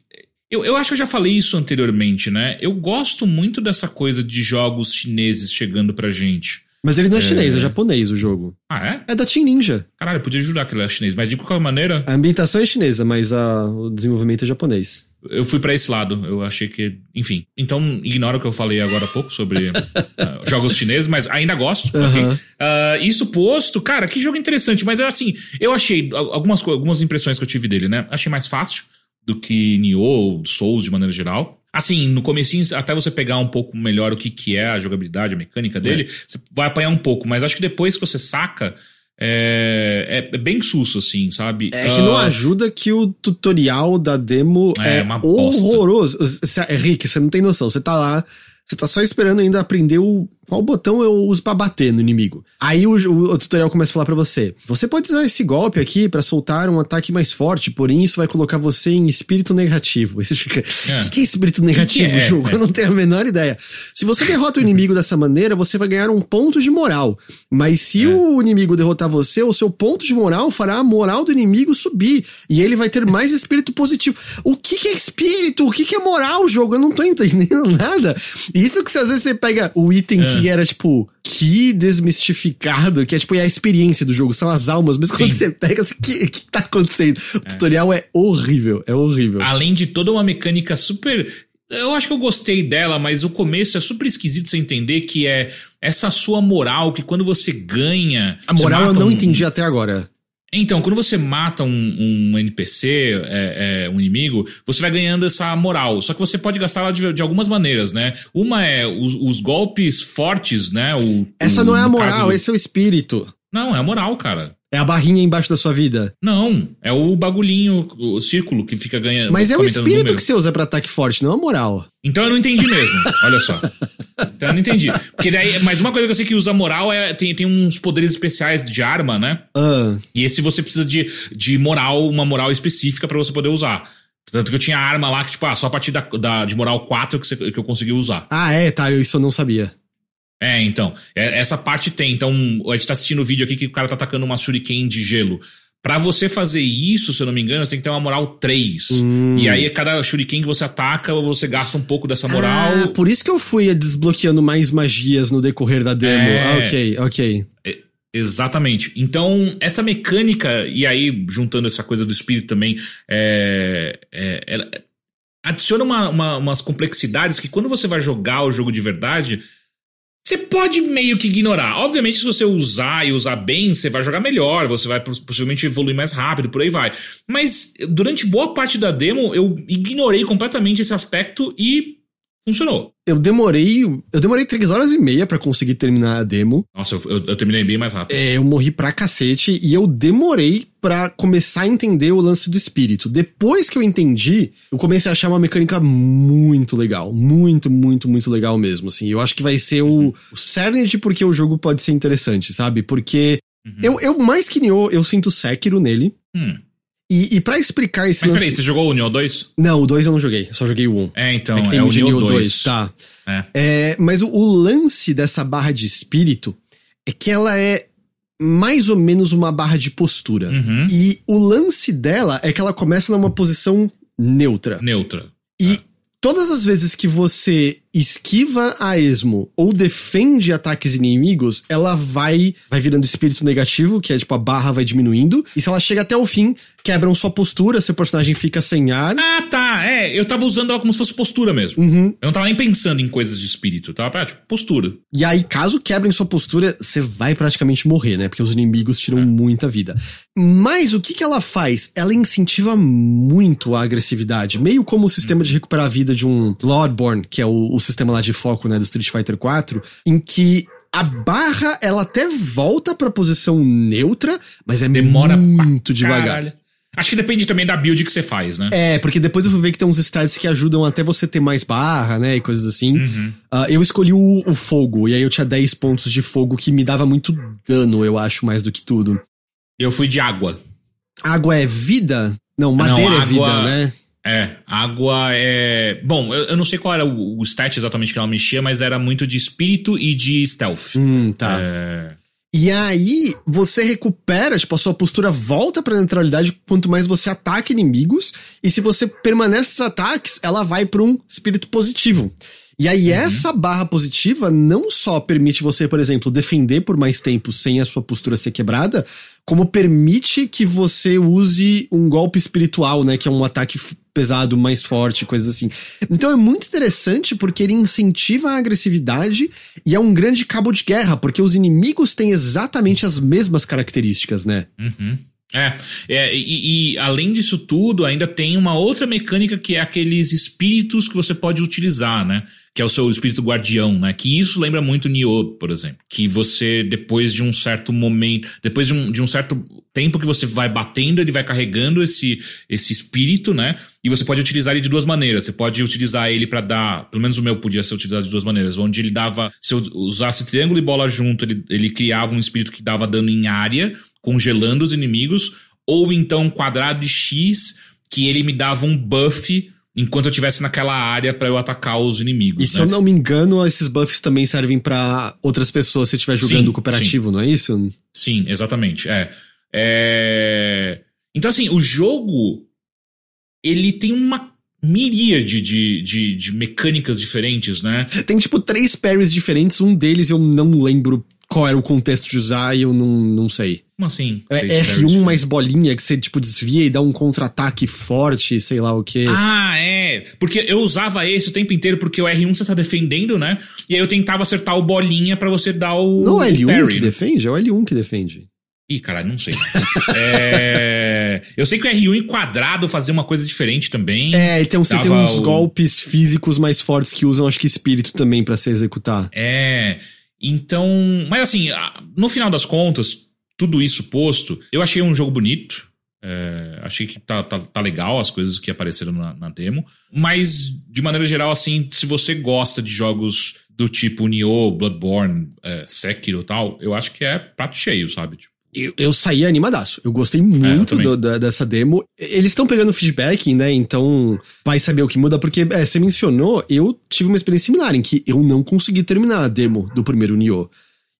Eu, eu acho que eu já falei isso anteriormente, né? Eu gosto muito dessa coisa de jogos chineses chegando pra gente. Mas ele não é, é, chinês, é japonês o jogo. Ah, é? É da Team Ninja. Caralho, podia jurar que ele é chinês, mas de qualquer maneira. A ambientação é chinesa, mas a, o desenvolvimento é japonês. Eu fui para esse lado, eu achei que. Enfim. Então, ignora o que eu falei agora há pouco sobre uh, (laughs) jogos chineses, mas ainda gosto. Uhum. Okay. Uh, isso posto, cara, que jogo interessante, mas assim, eu achei algumas, algumas impressões que eu tive dele, né? Achei mais fácil do que Nioh, Souls de maneira geral. Assim, no comecinho, até você pegar um pouco melhor o que, que é a jogabilidade, a mecânica dele, é. você vai apanhar um pouco, mas acho que depois que você saca, é, é bem susso, assim, sabe? É que não Ah, ajuda que o tutorial da demo É, é, horroroso. Cê- Henrique, você não tem noção. Você tá lá, você tá só esperando ainda aprender o, qual botão eu uso pra bater no inimigo. Aí o, o- o tutorial começa a falar pra você: você pode usar esse golpe aqui pra soltar um ataque mais forte, porém isso vai colocar você em espírito negativo. Aí (laughs) você fica: o É. que, que é espírito negativo, é? jogo? É. Eu não tenho a menor ideia. Se você derrota o inimigo dessa maneira, você vai ganhar um ponto de moral. Mas se É. o inimigo derrotar você, o seu ponto de moral fará a moral do inimigo subir. E ele vai ter mais espírito positivo. O que, que é espírito? O que, que é moral, jogo? Eu não tô entendendo (laughs) nada. Isso que você, às vezes você pega o item. Que era, tipo, que desmistificado, que é tipo é a experiência do jogo, são as almas, mas quando você pega, o que, que tá acontecendo? O tutorial é horrível, é horrível. Além de toda uma mecânica super. Eu acho que eu gostei dela, mas o começo é super esquisito você entender que é essa sua moral que quando você ganha. a moral eu não um- entendi até agora. Então, quando você mata um, um NPC, é, é, um inimigo, você vai ganhando essa moral. Só que você pode gastá-la de, de algumas maneiras, né? Uma é os, os golpes fortes, né? O, Essa o- não é a moral, esse é o espírito. Não, é a moral, cara. É a barrinha embaixo da sua vida. Não, é o bagulhinho, o círculo que fica ganhando. Mas é o espírito número. que você usa pra ataque forte, não a moral. Então eu não entendi mesmo. (laughs) Olha só. Então eu não entendi. Porque daí, mas uma coisa que eu sei que usa moral é tem, tem uns poderes especiais de arma, né? Ah, E esse você precisa de, de moral, uma moral específica pra você poder usar. Tanto que eu tinha arma lá que, tipo, ah, só a partir da, da- de moral 4 que, você- que eu consegui usar. ah, é, tá, eu- isso eu não sabia. É, então. é- essa parte tem. Então, a gente tá assistindo o vídeo aqui que o cara tá atacando uma shuriken de gelo. Pra você fazer isso, se eu não me engano, você tem que ter uma moral 3. Hum. E aí, cada shuriken que você ataca, você gasta um pouco dessa moral. Ah, por isso que eu fui desbloqueando mais magias no decorrer da demo. É. Ah, ok, ok. Exatamente. Então, essa mecânica, e aí, juntando essa coisa do espírito também, é, é, ela adiciona uma- uma- umas complexidades que quando você vai jogar o jogo de verdade, você pode meio que ignorar. Obviamente, se você usar e usar bem, você vai jogar melhor, você vai poss- possivelmente evoluir mais rápido, por aí vai. Mas durante boa parte da demo, eu ignorei completamente esse aspecto e funcionou. Eu demorei. Eu demorei três horas e meia pra conseguir terminar a demo. Nossa, eu, eu- eu terminei bem mais rápido. É, eu morri pra cacete e eu demorei pra começar a entender o lance do espírito. Depois que eu entendi, eu comecei a achar uma mecânica muito legal. Muito, muito, muito legal mesmo, assim. Eu acho que vai ser o, o cerne de porque o jogo pode ser interessante, sabe? Porque Uhum. eu, eu mais que Nioh, eu sinto Sekiro nele. Hum. E, e para explicar esse Mas lance... peraí, você jogou o Neo 2? Não, o 2 eu não joguei, eu só joguei o 1. Um. É, então, é que tem é o Nioh 2. tá. É. É, mas o, o lance dessa barra de espírito é que ela é mais ou menos uma barra de postura. Uhum. E o lance dela é que ela começa numa posição neutra. Neutra. E todas as vezes que você esquiva a esmo ou defende ataques inimigos, ela vai vai virando espírito negativo, que é tipo a barra vai diminuindo. E se ela chega até o fim, quebram sua postura, seu personagem fica sem ar. Ah, tá. É, eu tava usando ela como se fosse postura mesmo. Uhum. Eu não tava nem pensando em coisas de espírito. Eu tava pra, tipo, postura. E aí, caso quebrem sua postura, você vai praticamente morrer, né? Porque os inimigos tiram muita vida. Mas o que, que ela faz? Ela incentiva muito a agressividade. Meio como o sistema de recuperar a vida de um Bloodborne, que é o, o sistema lá de foco, né, do Street Fighter 4, em que a barra, ela até volta pra posição neutra, mas é Demora muito devagar. Caralho. Acho que depende também da build que você faz, né? É, porque depois eu fui ver que tem uns stats que ajudam até você ter mais barra, né? E coisas assim. Uhum. Ah, eu escolhi o, o fogo, e aí eu tinha 10 pontos de fogo que me dava muito dano, eu acho, mais do que tudo. Eu fui de água. Água é vida? Não, madeira é água- vida, né? É, água é. Bom, eu, eu não sei qual era o, o stat exatamente que ela mexia, mas era muito de espírito e de stealth. Hum, tá. É, E aí, você recupera, tipo, a sua postura volta pra neutralidade quanto mais você ataca inimigos. E se você permanece nesses ataques, ela vai pra um espírito positivo. E aí, essa barra positiva não só permite você, por exemplo, defender por mais tempo sem a sua postura ser quebrada, como permite que você use um golpe espiritual, né? Que é um ataque pesado, mais forte, coisas assim. Então é muito interessante porque ele incentiva a agressividade e é um grande cabo de guerra, porque os inimigos têm exatamente as mesmas características, né? uhum. É, é e, e, além disso tudo, ainda tem uma outra mecânica que é aqueles espíritos que você pode utilizar, né? Que é o seu espírito guardião, né? Que isso lembra muito Nioh, por exemplo. Que você, depois de um certo momento, depois de um, de um certo tempo que você vai batendo, ele vai carregando esse, esse espírito, né? E você pode utilizar ele de duas maneiras. Você pode utilizar ele para dar, pelo menos o meu podia ser utilizado de duas maneiras, onde ele dava, se eu usasse triângulo e bola junto, ele, ele criava um espírito que dava dano em área congelando os inimigos, ou então um quadrado de X que ele me dava um buff enquanto eu estivesse naquela área para eu atacar os inimigos. E né? se eu não me engano, esses buffs também servem para outras pessoas se estiver jogando sim, cooperativo, sim. não é isso? Sim, exatamente. É. é. Então, assim, o jogo ele tem uma miríade de, de, de mecânicas diferentes, né? Tem, tipo, três parries diferentes. Um deles eu não lembro qual era o contexto de usar e eu não, não sei. Como assim? É R1 mais bolinha que você, tipo, desvia e dá um contra-ataque forte, sei lá o quê. Ah, é. Porque eu usava esse o tempo inteiro porque o R1 você tá defendendo, né? E aí eu tentava acertar o bolinha para você dar o. Não é L1 parry, que né? defende? É o L1 que defende. Ih, caralho, não sei. (laughs) é... Eu sei que o R1 em quadrado fazia uma coisa diferente também. É, então você tem uns o... golpes físicos mais fortes que usam, acho que espírito também para se executar. É. Então, mas assim, no final das contas, tudo isso posto, eu achei um jogo bonito. É, achei que tá, tá, tá, legal as coisas que apareceram na, na, demo. Mas, de maneira geral, assim, se você gosta de jogos do tipo Nioh, Bloodborne, é, Sekiro e tal, eu acho que é prato cheio, sabe? Tipo, eu, eu saí animadaço. Eu gostei muito é, eu do, da, dessa demo. Eles estão pegando feedback, né? Então vai saber o que muda, porque é, você mencionou, eu tive uma experiência similar em que eu não consegui terminar a demo do primeiro Nioh.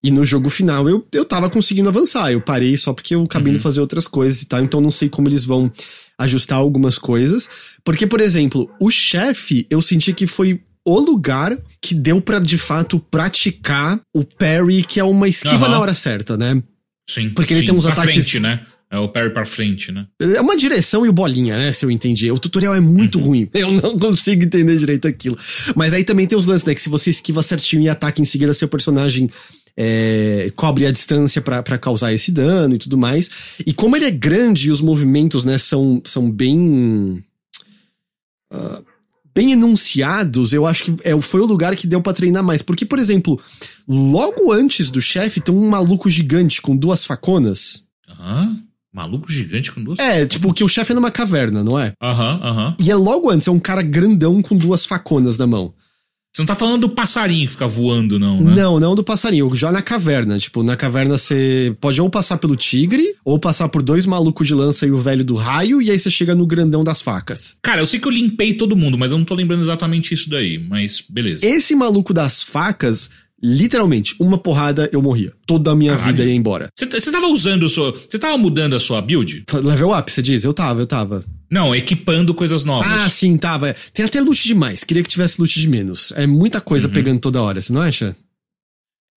E no jogo final eu, eu tava conseguindo avançar. Eu parei só porque eu acabei uhum. de fazer outras coisas e tal. Então não sei como eles vão ajustar algumas coisas. Porque, por exemplo, o chefe, eu senti que foi o lugar que deu para de fato praticar o parry, que é uma esquiva uhum. na hora certa, né? Sim. Porque ele sim, tem uns pra ataques. frente, né? É o parry pra frente, né? É uma direção e o bolinha, né? Se eu entendi. O tutorial é muito uhum. ruim. (laughs) Eu não consigo entender direito aquilo. Mas aí também tem os lances, né? Que se você esquiva certinho e ataca em seguida, seu personagem é, cobre a distância para causar esse dano e tudo mais. E como ele é grande e os movimentos, né, são, são bem. Uh, bem enunciados, eu acho que é, foi o lugar que deu para treinar mais. Porque, por exemplo, logo antes do chefe tem um maluco gigante com duas faconas. Aham. Maluco gigante com duas É, tipo, que o chefe é numa caverna, não é? Aham, aham. E é logo antes, é um cara grandão com duas faconas na mão. Você não tá falando do passarinho que fica voando, não, né? Não, não do passarinho. Já na caverna. Tipo, na caverna você pode ou passar pelo tigre, ou passar por dois malucos de lança e o velho do raio, e aí você chega no grandão das facas. Cara, eu sei que eu limpei todo mundo, mas eu não tô lembrando exatamente isso daí. Mas beleza. Esse maluco das facas, literalmente, uma porrada eu morria. Toda a minha Caralho. vida ia embora. Você tava usando o seu. Você tava mudando a sua build? Level up, você diz? Eu tava, eu tava. Não, equipando coisas novas. Ah, sim, tava. Tem até loot demais. Queria que tivesse loot de menos. É muita coisa uhum. pegando toda hora, você não acha?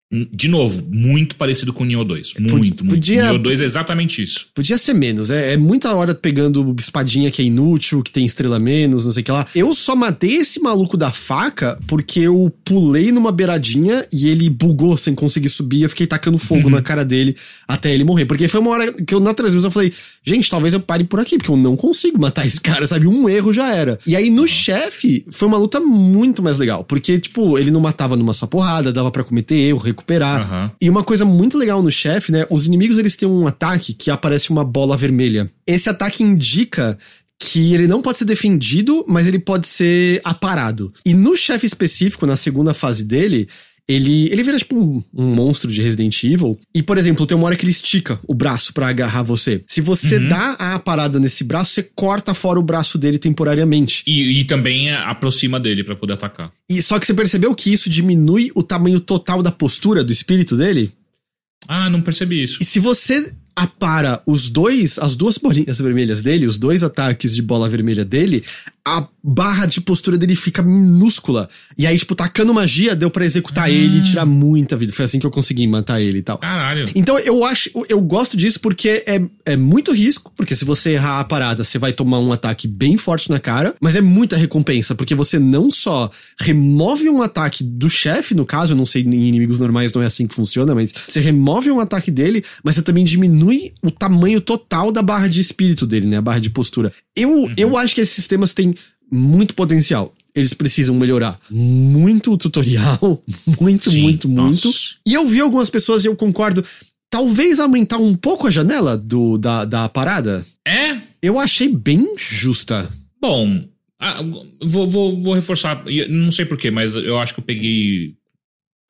De novo, muito parecido com o Neo 2. Muito, podia, muito. O Neo 2 é exatamente isso. Podia ser menos. É, é, muita hora pegando espadinha que é inútil, que tem estrela menos, não sei o que lá. Eu só matei esse maluco da faca porque eu pulei numa beiradinha e ele bugou sem conseguir subir. Eu fiquei tacando fogo uhum. na cara dele até ele morrer. Porque foi uma hora que eu na transmissão falei, gente, talvez eu pare por aqui, porque eu não consigo matar esse cara, sabe? Um erro já era. E aí no chefe foi uma luta muito mais legal. Porque, tipo, ele não matava numa só porrada, dava para cometer erro, recuperar. Uhum. E uma coisa muito legal no chefe, né? Os inimigos eles têm um ataque que aparece uma bola vermelha. Esse ataque indica que ele não pode ser defendido, mas ele pode ser aparado. E no chefe específico, na segunda fase dele, ele, ele vira tipo um, um, monstro de Resident Evil. E, por exemplo, tem uma hora que ele estica o braço para agarrar você. Se você uhum. dá a parada nesse braço, você corta fora o braço dele temporariamente. E, e também aproxima dele para poder atacar. E só que você percebeu que isso diminui o tamanho total da postura do espírito dele? Ah, não percebi isso. E se você apara os dois, as duas bolinhas vermelhas dele, os dois ataques de bola vermelha dele, a barra de postura dele fica minúscula. E aí, tipo, tacando magia, deu para executar ele e tirar muita vida. Foi assim que eu consegui matar ele e tal. Caralho. Então eu acho, eu gosto disso porque é, é muito risco, porque se você errar a parada, você vai tomar um ataque bem forte na cara, mas é muita recompensa, porque você não só remove um ataque do chefe, no caso, eu não sei, em inimigos normais não é assim que funciona, mas você remove um ataque dele, mas você também diminui diminui o tamanho total da barra de espírito dele, né? A barra de postura. Eu, uhum. eu acho que esses sistemas têm muito potencial. Eles precisam melhorar muito o tutorial, (laughs) muito, Sim, muito, nossa. muito. E eu vi algumas pessoas e eu concordo. Talvez aumentar um pouco a janela do, da, da parada. É? Eu achei bem justa. Bom, ah, vou, vou, vou reforçar. Não sei porquê, mas eu acho que eu peguei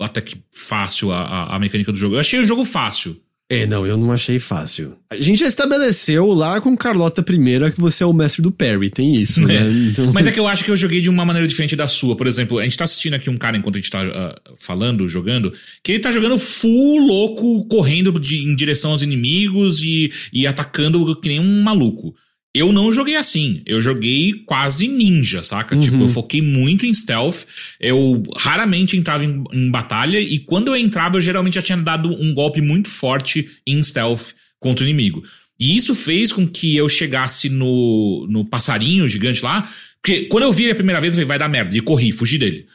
até que fácil a, a, a mecânica do jogo. Eu achei o jogo fácil. É, não, eu não achei fácil. A gente já estabeleceu lá com Carlota I que você é o mestre do parry, tem isso, né? É. Então... Mas é que eu acho que eu joguei de uma maneira diferente da sua. Por exemplo, a gente tá assistindo aqui um cara enquanto a gente tá uh, falando, jogando, que ele tá jogando full louco, correndo de, em direção aos inimigos e, e atacando que nem um maluco. Eu não joguei assim. Eu joguei quase ninja, saca? Uhum. Tipo, eu foquei muito em stealth. Eu raramente entrava em, em, batalha. E quando eu entrava, eu geralmente já tinha dado um golpe muito forte em stealth contra o inimigo. E isso fez com que eu chegasse no, no passarinho gigante lá. Porque quando eu vi ele a primeira vez, eu falei, vai dar merda. E corri, fugi dele.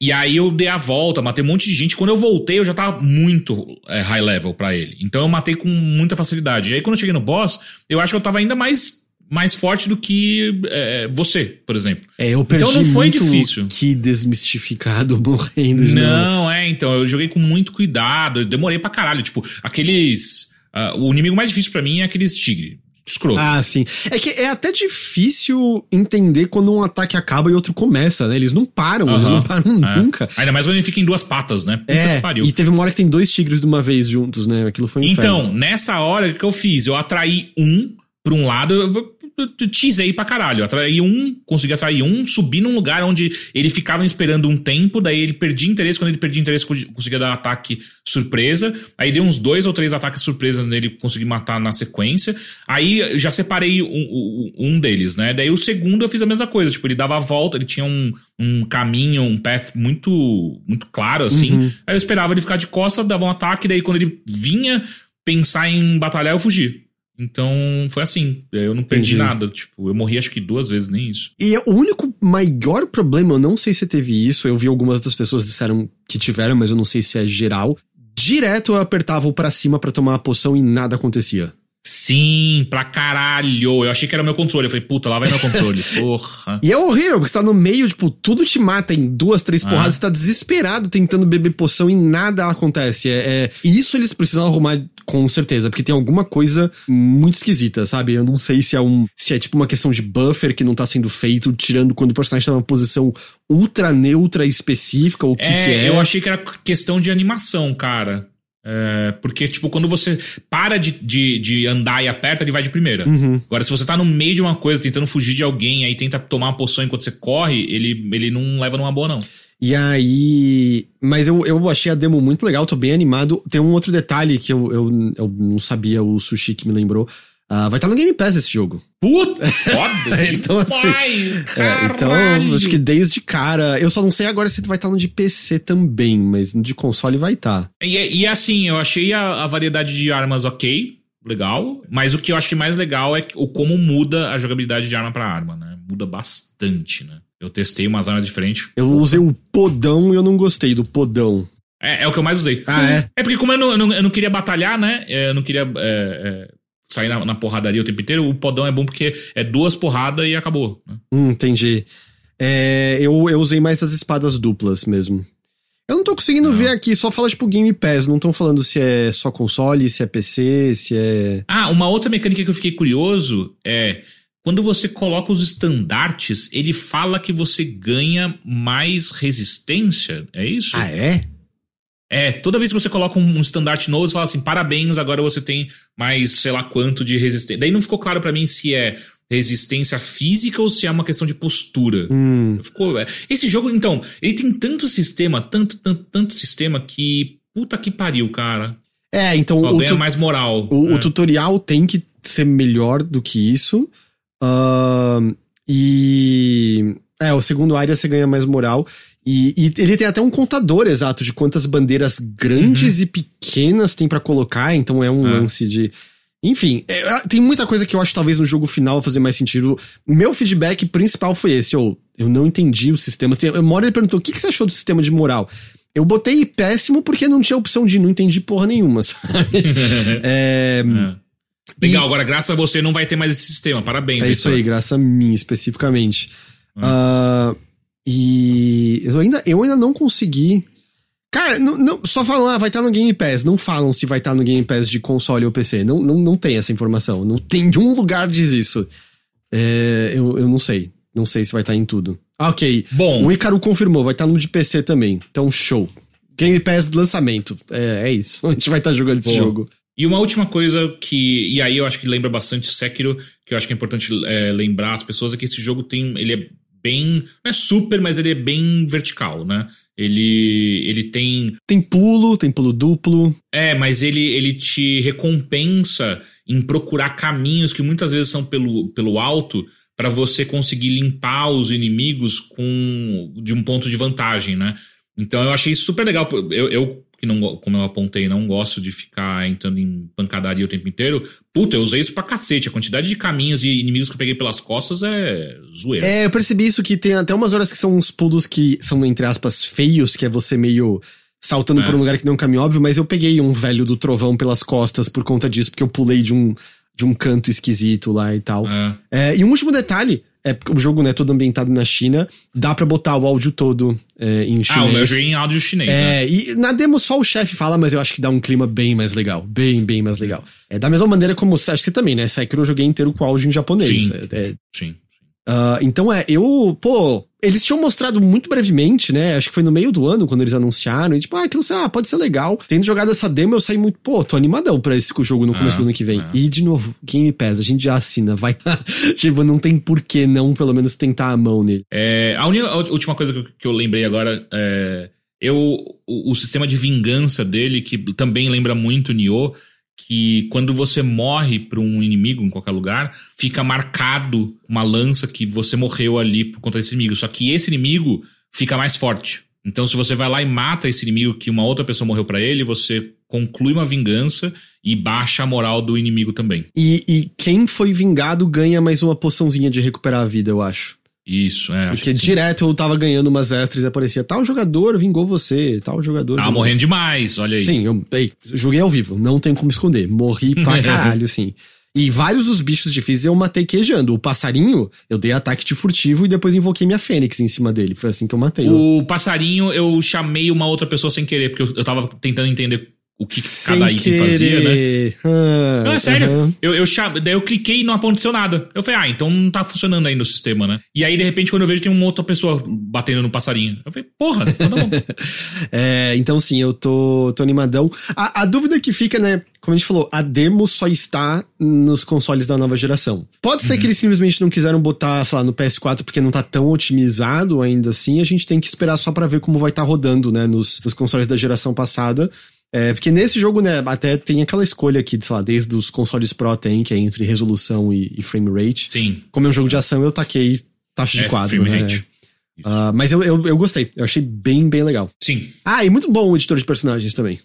E aí eu dei a volta, matei um monte de gente. Quando eu voltei, eu já tava muito é, high level para ele. Então eu matei com muita facilidade. E aí quando eu cheguei no boss, eu acho que eu tava ainda mais mais forte do que é, você, por exemplo. É, eu perdi então não foi difícil. Que desmistificado (laughs) morrendo. De não, novo. é, então eu joguei com muito cuidado, eu demorei pra caralho, tipo, aqueles uh, o inimigo mais difícil para mim é aqueles tigre. Escroto. Ah, sim. É que é até difícil entender quando um ataque acaba e outro começa, né? Eles não param, uh -huh. eles não param é. nunca. Ainda mais quando ele fica em duas patas, né? Puta é, E teve uma hora que tem dois tigres de uma vez juntos, né? Aquilo foi um Então, inferno. nessa hora, o que eu fiz? Eu atraí um pra um lado, teasei pra caralho. Atraí um, consegui atrair um, subi num lugar onde ele ficava esperando um tempo, daí ele perdia interesse. Quando ele perdia interesse, conseguia dar ataque surpresa. Aí dei uns dois ou três ataques surpresas nele, consegui matar na sequência. Aí já separei um, um, deles, né? Daí o segundo eu fiz a mesma coisa. Tipo, ele dava a volta, ele tinha um, um caminho, um path muito, muito claro, assim. Uhum. Aí eu esperava ele ficar de costa, dava um ataque, daí quando ele vinha pensar em batalhar, eu fugi. Então foi assim. Eu não perdi Entendi. nada. Tipo, eu morri acho que duas vezes, nem isso. E o único maior problema, eu não sei se teve isso, eu vi algumas outras pessoas disseram que tiveram, mas eu não sei se é geral. Direto eu apertava o pra cima para tomar a poção e nada acontecia. Sim, pra caralho. Eu achei que era meu controle. Eu falei, puta, lá vai meu controle. (laughs) Porra. E é horrível, porque você tá no meio, tipo, tudo te mata em duas, três ah. porradas, você tá desesperado tentando beber poção e nada acontece. É, é... Isso eles precisam arrumar com certeza, porque tem alguma coisa muito esquisita, sabe? Eu não sei se é um. Se é tipo uma questão de buffer que não tá sendo feito, tirando quando o personagem tá numa posição ultra neutra específica, ou o que, é, que é. Eu achei que era questão de animação, cara. É, porque, tipo, quando você para de, de, de, andar e aperta, ele vai de primeira. Uhum. Agora, se você tá no meio de uma coisa, tentando fugir de alguém, aí tenta tomar uma poção enquanto você corre, ele, ele não leva numa boa, não. E aí. Mas eu, eu achei a demo muito legal, tô bem animado. Tem um outro detalhe que eu, eu, eu não sabia, o Sushi que me lembrou. Uh, vai estar no Game Pass esse jogo. Puta! (laughs) Foda! então, assim. é, então, acho que desde cara. Eu só não sei agora se vai estar no de PC também, mas no de console vai estar. E, e assim, eu achei a, a variedade de armas ok, legal. Mas o que eu achei mais legal é o como muda a jogabilidade de arma para arma, né? Muda bastante, né? Eu testei umas armas diferentes. Eu usei o podão e eu não gostei do podão. É, é o que eu mais usei. Ah, é? É porque como eu não, eu não, eu não queria batalhar, né? Eu não queria é, é, sair na, na, porradaria o tempo inteiro. O podão é bom porque é duas porradas e acabou. Né? Hum, entendi. É, eu, eu usei mais as espadas duplas mesmo. Eu não tô conseguindo não. ver aqui, só fala tipo Game Pass, não estão falando se é só console, se é PC, se é. Ah, uma outra mecânica que eu fiquei curioso é quando você coloca os estandartes, ele fala que você ganha mais resistência, é isso? Ah, é? É, toda vez que você coloca um estandarte novo, você fala assim, parabéns, agora você tem mais sei lá quanto de resistência. Daí não ficou claro para mim se é resistência física ou se é uma questão de postura. Hum. Ficou, é. Esse jogo, então, ele tem tanto sistema, tanto, tanto, tanto sistema que puta que pariu, cara. É, então... O ganha mais moral. O, o, né? tutorial tem que ser melhor do que isso. Uh, e. É, o segundo área você ganha mais moral. E, e, ele tem até um contador exato de quantas bandeiras grandes uhum. e pequenas tem para colocar, então é um é. lance de. Enfim, é, é, tem muita coisa que eu acho talvez no jogo final fazer mais sentido. Meu feedback principal foi esse, eu, eu não entendi os sistemas. Tem, uma hora ele perguntou, o que, que você achou do sistema de moral? Eu botei péssimo porque não tinha opção de não entendi porra nenhuma, (laughs) sabe? (laughs) é, É. Legal, agora graças a você não vai ter mais esse sistema. Parabéns. é isso aí, graças a mim especificamente. Ah, e eu ainda, eu ainda não consegui. Cara, não, não- só falam, ah, vai estar no Game Pass. Não falam se vai estar no Game Pass de console ou PC. Não, não, não tem essa informação. Não tem nenhum lugar diz isso. É, eu, eu não sei. Não sei se vai estar em tudo. Ah, ok. Bom. O Icaru confirmou, vai estar no de PC também. Então, show. Game Pass de lançamento. É, é isso. A gente vai estar jogando esse Boa. jogo. E uma última coisa que. E aí eu acho que lembra bastante Sekiro, que eu acho que é importante é, lembrar as pessoas, é que esse jogo tem. Ele é bem. Não é super, mas ele é bem vertical, né? Ele, ele tem. Tem pulo, tem pulo duplo. É, mas ele, ele te recompensa em procurar caminhos que muitas vezes são pelo, pelo alto para você conseguir limpar os inimigos com de um ponto de vantagem, né? Então eu achei super legal. Eu, eu que não, como eu apontei, não gosto de ficar entrando em pancadaria o tempo inteiro. Puta, eu usei isso pra cacete. A quantidade de caminhos e inimigos que eu peguei pelas costas é zoeira. É, eu percebi isso que tem até umas horas que são uns pulos que são, entre aspas, feios, que é você meio saltando É. por um lugar que não é um caminho óbvio, mas eu peguei um velho do trovão pelas costas por conta disso, porque eu pulei de um, de um canto esquisito lá e tal. É. É, e um último detalhe, é o jogo né, todo ambientado na China, dá pra botar o áudio todo é, em Ah, chinês. o meu joguei em áudio chinês, né? É, e na demo só o chefe fala, mas eu acho que dá um clima bem mais legal. Bem, bem mais legal. É da mesma maneira como, acho que você também, né? Sekiro eu joguei inteiro com áudio em japonês. Sim. É, é, Sim. Ah, então é, eu, pô, eles tinham mostrado muito brevemente, né? Acho que foi no meio do ano quando eles anunciaram. E tipo, ah, aquilo ah, pode ser legal. Tendo jogado essa demo, eu saí muito, pô, tô animadão pra esse jogo no começo Ah, do ano que vem. é. E, de novo, Game Pass, a gente já assina, vai. (laughs) tipo, não tem por que não, pelo menos, tentar a mão nele. É, a, única, a última coisa que eu, que eu lembrei agora é. Eu, o, o sistema de vingança dele, que também lembra muito Nioh, que quando você morre pra um inimigo em qualquer lugar, fica marcado uma lança que você morreu ali por conta desse inimigo. Só que esse inimigo fica mais forte. Então, se você vai lá e mata esse inimigo que uma outra pessoa morreu pra ele, você conclui uma vingança e baixa a moral do inimigo também. E, e quem foi vingado ganha mais uma poçãozinha de recuperar a vida, eu acho. Isso, é. Porque que sim. direto eu tava ganhando umas extras e aparecia tal jogador vingou você, tal jogador. Tava vingou morrendo demais, olha aí. Sim, eu ei, joguei ao vivo, não tem como esconder. Morri pra (laughs) caralho, sim. E vários dos bichos difíceis eu matei queijando. O passarinho, eu dei ataque de furtivo e depois invoquei minha fênix em cima dele. Foi assim que eu matei. O passarinho, eu chamei uma outra pessoa sem querer, porque eu, eu tava tentando entender o que, Sem cada item fazia, né? querer. Ah, Não, é sério. aham. Eu, eu. Daí eu cliquei e não aconteceu nada. Eu falei, ah, então não tá funcionando aí no sistema, né? E aí, de repente, quando eu vejo, tem uma outra pessoa batendo no passarinho. Eu falei, porra, então tá bom. (laughs) É, então sim, eu tô, tô animadão. A, a dúvida que fica, né? Como a gente falou, a demo só está nos consoles da nova geração. Pode ser que eles simplesmente não quiseram botar, sei lá, no PS4 porque não tá tão otimizado ainda assim. A gente tem que esperar só pra ver como vai estar rodando, né? Nos, nos consoles da geração passada. É, porque nesse jogo, né, até tem aquela escolha aqui, sei lá, desde os consoles Pro tem, que é entre resolução e, e frame rate. Sim. Como é um jogo de ação, eu taquei taxa de É, quadro, frame né? rate. Ah, mas eu, eu, eu gostei, eu achei bem, bem legal. Sim. Ah, e muito bom o editor de personagens também.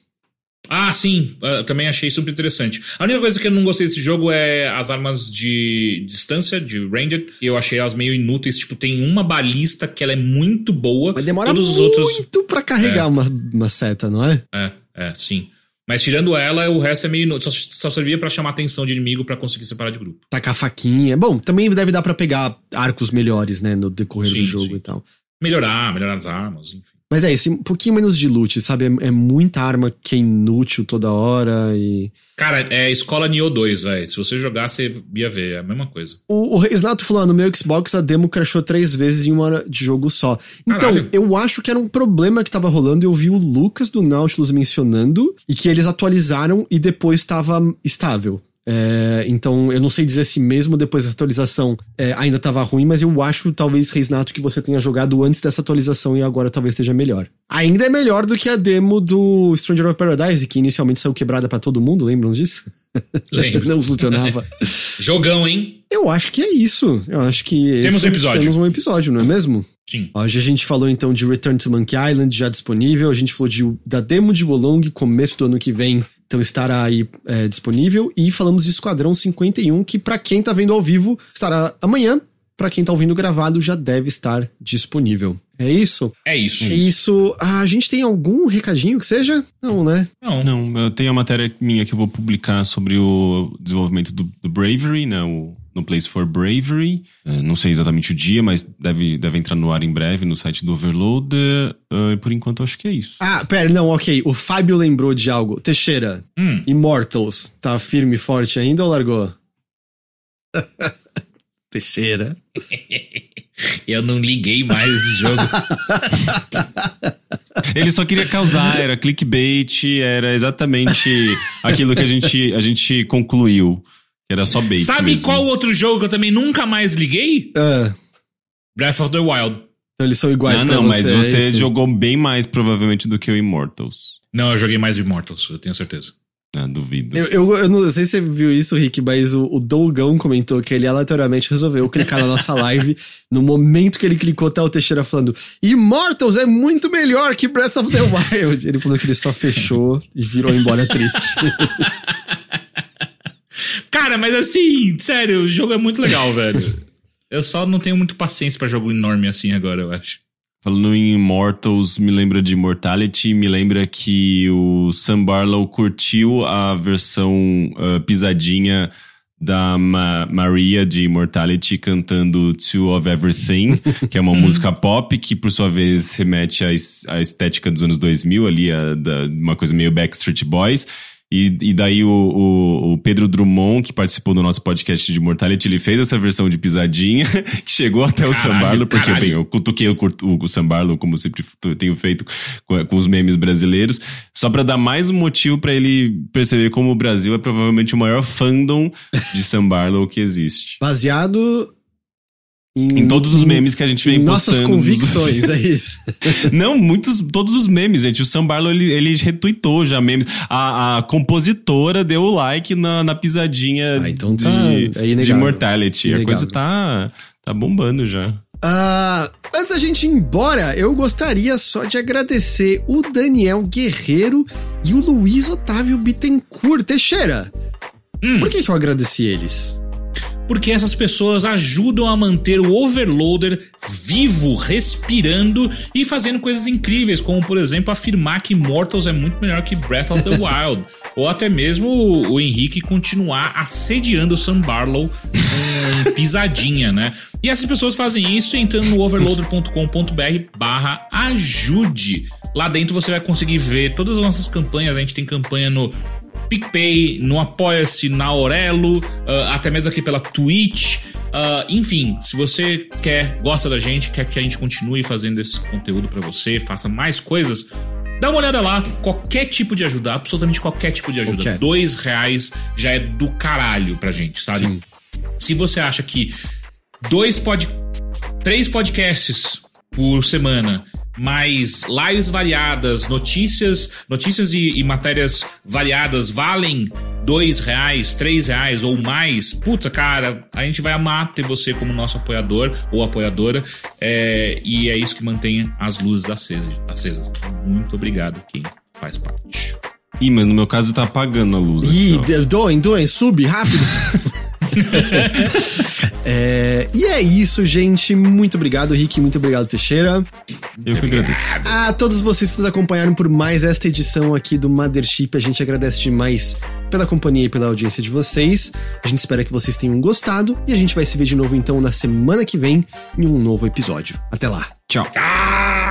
Ah, sim. ah, também achei super interessante. A única coisa que eu não gostei desse jogo é as armas de distância, de ranged. Eu achei elas meio inúteis. Tipo, tem uma balista que ela é muito boa. Mas demora Todos os muito outros. pra carregar É. uma, uma seta, não é? É, é, sim. Mas tirando ela, o resto é meio. Só, só servia pra chamar a atenção de inimigo pra conseguir separar de grupo. Tacar faquinha. Bom, também deve dar pra pegar arcos melhores, né, no decorrer Sim, do jogo sim. e tal. Melhorar, melhorar as armas, enfim. Mas é isso, um pouquinho menos de loot, sabe? É, é muita arma que é inútil toda hora e... Cara, é Escola Nioh 2, velho. Se você jogar, você ia ver. É a mesma coisa. O, o falou, ah, no meu Xbox a demo crashou três vezes em uma hora de jogo só. Então, Caralho. eu acho que era um problema que tava rolando. Eu vi o Lucas do Nautilus mencionando e que eles atualizaram e depois estava estável. É, então, eu não sei dizer se mesmo depois da atualização é, ainda tava ruim, mas eu acho, talvez, Reisnato, que você tenha jogado antes dessa atualização e agora talvez esteja melhor. Ainda é melhor do que a demo do Stranger of Paradise, que inicialmente saiu quebrada pra todo mundo, lembram disso? Lembro. (laughs) não funcionava. Jogão, hein? Eu acho que é isso. Eu acho que. Temos um episódio. Temos um episódio, não é mesmo? Sim. Hoje a gente falou então de Return to Monkey Island, já disponível. A gente falou de, da demo de Wolong, começo do ano que vem. Então estará aí é, disponível. E falamos de Esquadrão 51, que pra quem tá vendo ao vivo, estará amanhã. para quem tá ouvindo gravado, já deve estar disponível. É isso? É isso. É isso. Ah, a gente tem algum recadinho que seja? Não, né? Não. Não, eu tenho a matéria minha que eu vou publicar sobre o desenvolvimento do, do Bravery, né? O, no Place for Bravery. É, não sei exatamente o dia, mas deve, deve entrar no ar em breve no site do Overload. Uh, por enquanto, acho que é isso. Ah, pera, não, ok. O Fábio lembrou de algo. Teixeira, Hum. Immortals, tá firme e forte ainda ou largou? (laughs) Teixeira. (laughs) Eu não liguei mais esse jogo. (laughs) Ele só queria causar, era clickbait, era exatamente aquilo que a gente, a gente concluiu. Era só bait. Sabe mesmo. qual outro jogo que eu também nunca mais liguei? Ah, Breath of the Wild. então eles são iguais Ah, pra não, mas você. é você isso? jogou bem mais provavelmente do que o Immortals. Não, eu joguei mais Immortals, eu tenho certeza. Ah, duvido. Eu, eu, eu não sei se você viu isso, Rick, mas o, o Dougão comentou que ele aleatoriamente resolveu clicar na nossa live. No momento que ele clicou, tá o Teixeira falando: Immortals é muito melhor que Breath of the Wild. Ele falou que ele só fechou e virou embora triste. (laughs) Cara, mas assim, sério, o jogo é muito legal, (laughs) velho. Eu só não tenho muito paciência pra jogo enorme assim agora, eu acho. Falando em Immortals, me lembra de Immortality, me lembra que o Sam Barlow curtiu a versão ah, pisadinha da Ma Maria de Immortality cantando Two of Everything, (laughs) que é uma música pop que, por sua vez, remete à estética dos anos 2000 ali, a, da, uma coisa meio Backstreet Boys. E, e daí o, o- o Pedro Drummond, que participou do nosso podcast de Mortality, ele fez essa versão de pisadinha, (laughs) que chegou até o Sam Caralho, Barlow, porque caralho. bem, eu cutuquei o, o, o Sam Barlow, como eu sempre tenho feito com, com os memes brasileiros, só pra dar mais um motivo pra ele perceber como o Brasil é provavelmente o maior fandom de Sam Barlow que existe. Baseado Em todos os memes que a gente vem em nossas postando. convicções, é isso. (laughs) Não, muitos, todos os memes, gente. O Sam Barlow, ele, ele retweetou já memes. A, a compositora deu o like na, na pisadinha Ah, então de, tá- é de Immortality. A Inegável. coisa tá, tá bombando já. Ah, antes da gente ir embora, eu gostaria só de agradecer o Daniel Guerreiro e o Luiz Otávio Bittencourt. Teixeira, Hum. por que, que eu agradeci eles? Porque essas pessoas ajudam a manter o Overloader vivo, respirando e fazendo coisas incríveis, como por exemplo afirmar que Immortals é muito melhor que Breath of the (laughs) Wild, ou até mesmo o, o Henrique continuar assediando o Sam Barlow com (laughs) pisadinha, né? E essas pessoas fazem isso entrando no overloader.com.br barra ajude. Lá dentro você vai conseguir ver todas as nossas campanhas, a gente tem campanha no PicPay, no Apoia-se, na Aurelo, ah, até mesmo aqui pela Twitch. Ah, enfim, se você quer, gosta da gente, quer que a gente continue fazendo esse conteúdo pra você, faça mais coisas, dá uma olhada lá. Qualquer tipo de ajuda, absolutamente qualquer tipo de ajuda. Qualquer. Dois reais já é do caralho pra gente, sabe? Sim. Se você acha que dois pod... três podcasts por semana, mais lives variadas, notícias, notícias e, e matérias variadas valem dois reais, três reais ou mais, puta, cara, a gente vai amar ter você como nosso apoiador ou apoiadora, é, e é isso que mantém as luzes acesas. acesas. Muito obrigado quem faz parte. Ih, mas no meu caso tá apagando a luz. Ih, doem, doem, sub, rápido. (laughs) (laughs) É, e é isso, gente. Muito obrigado, Rick. Muito obrigado, Teixeira. Eu que agradeço. A todos vocês que nos acompanharam por mais esta edição aqui do Mothership, a gente agradece demais pela companhia e pela audiência de vocês. A gente espera que vocês tenham gostado e a gente vai se ver de novo então na semana que vem em um novo episódio. Até lá. Tchau.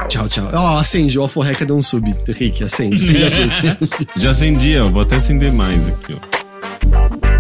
Tchau, tchau. Ó, acende, o Alforreca deu um sub, Rick, acende. (laughs) acende luzes. Já acendi, ó. Vou até acender mais aqui, ó.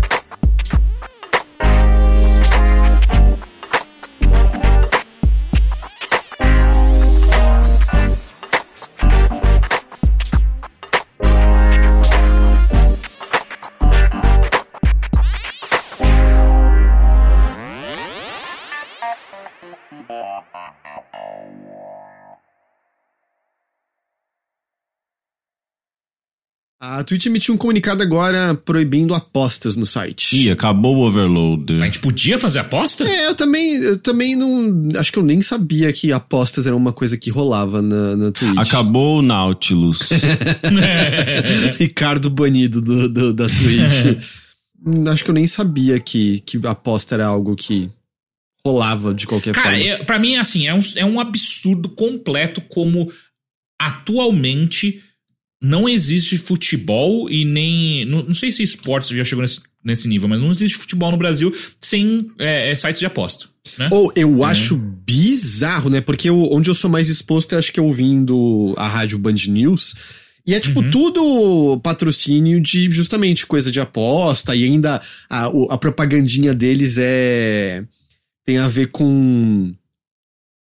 A Twitch emitiu um comunicado agora proibindo apostas no site. Ih, acabou o overload. A gente podia fazer aposta? É, eu também, eu também não. Acho que eu nem sabia que apostas eram uma coisa que rolava na, na Twitch. Acabou o Nautilus. (laughs) Ricardo banido do, do- da Twitch. (laughs) Acho que eu nem sabia que, que aposta era algo que rolava de qualquer Cara, forma. é, pra mim, assim, é um, é um absurdo completo como atualmente não existe futebol e nem. Não, não sei se esportes já chegou nesse, nesse nível, mas não existe futebol no Brasil sem é, é, sites de aposta. Né? Ou eu acho bizarro, né? Porque eu- onde eu sou mais exposto, eu acho que é ouvindo a rádio Band News. E é tipo Uhum. tudo patrocínio de justamente coisa de aposta. E ainda a, a propagandinha deles é. tem a ver com.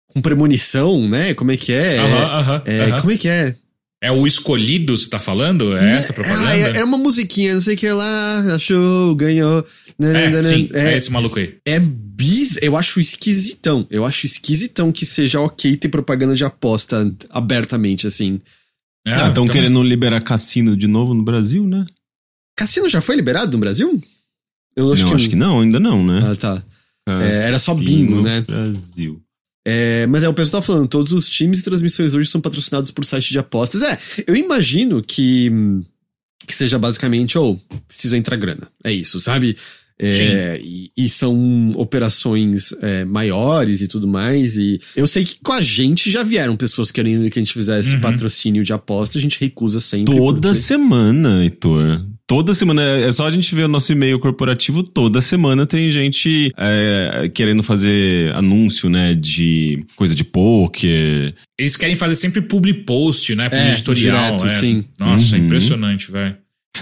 com premonição, né? Como é que é? Aham, aham, É. Como é que é? É o escolhido, você tá falando? É essa a propaganda? É, é uma musiquinha, não sei o que lá, achou, ganhou. É, sim, é, é, esse maluco aí. é bis, eu acho esquisitão. Eu acho esquisitão que seja ok ter propaganda de aposta abertamente, assim. É, Ah, estão então- querendo liberar cassino de novo no Brasil, né? Cassino já foi liberado no Brasil? Eu não, acho que não, ainda não, né? Ah, tá. É, era só bingo, né? Brasil. É, mas é, o pessoal tá falando, todos os times e transmissões hoje são patrocinados por sites de apostas. É, eu imagino que, que seja basicamente, ou precisa entrar grana. É isso, sabe? É, e, e são operações é, maiores e tudo mais. E eu sei que com a gente já vieram pessoas querendo que a gente fizesse Uhum. patrocínio de aposta, a gente recusa sempre. Toda porque- semana, Heitor. Toda semana. É só a gente ver o nosso e-mail corporativo. Toda semana tem gente é, querendo fazer anúncio, né? De coisa de poker. Eles querem fazer sempre public post, né? Public É, editorial. direto, é. sim. Nossa, é Uhum. impressionante, velho.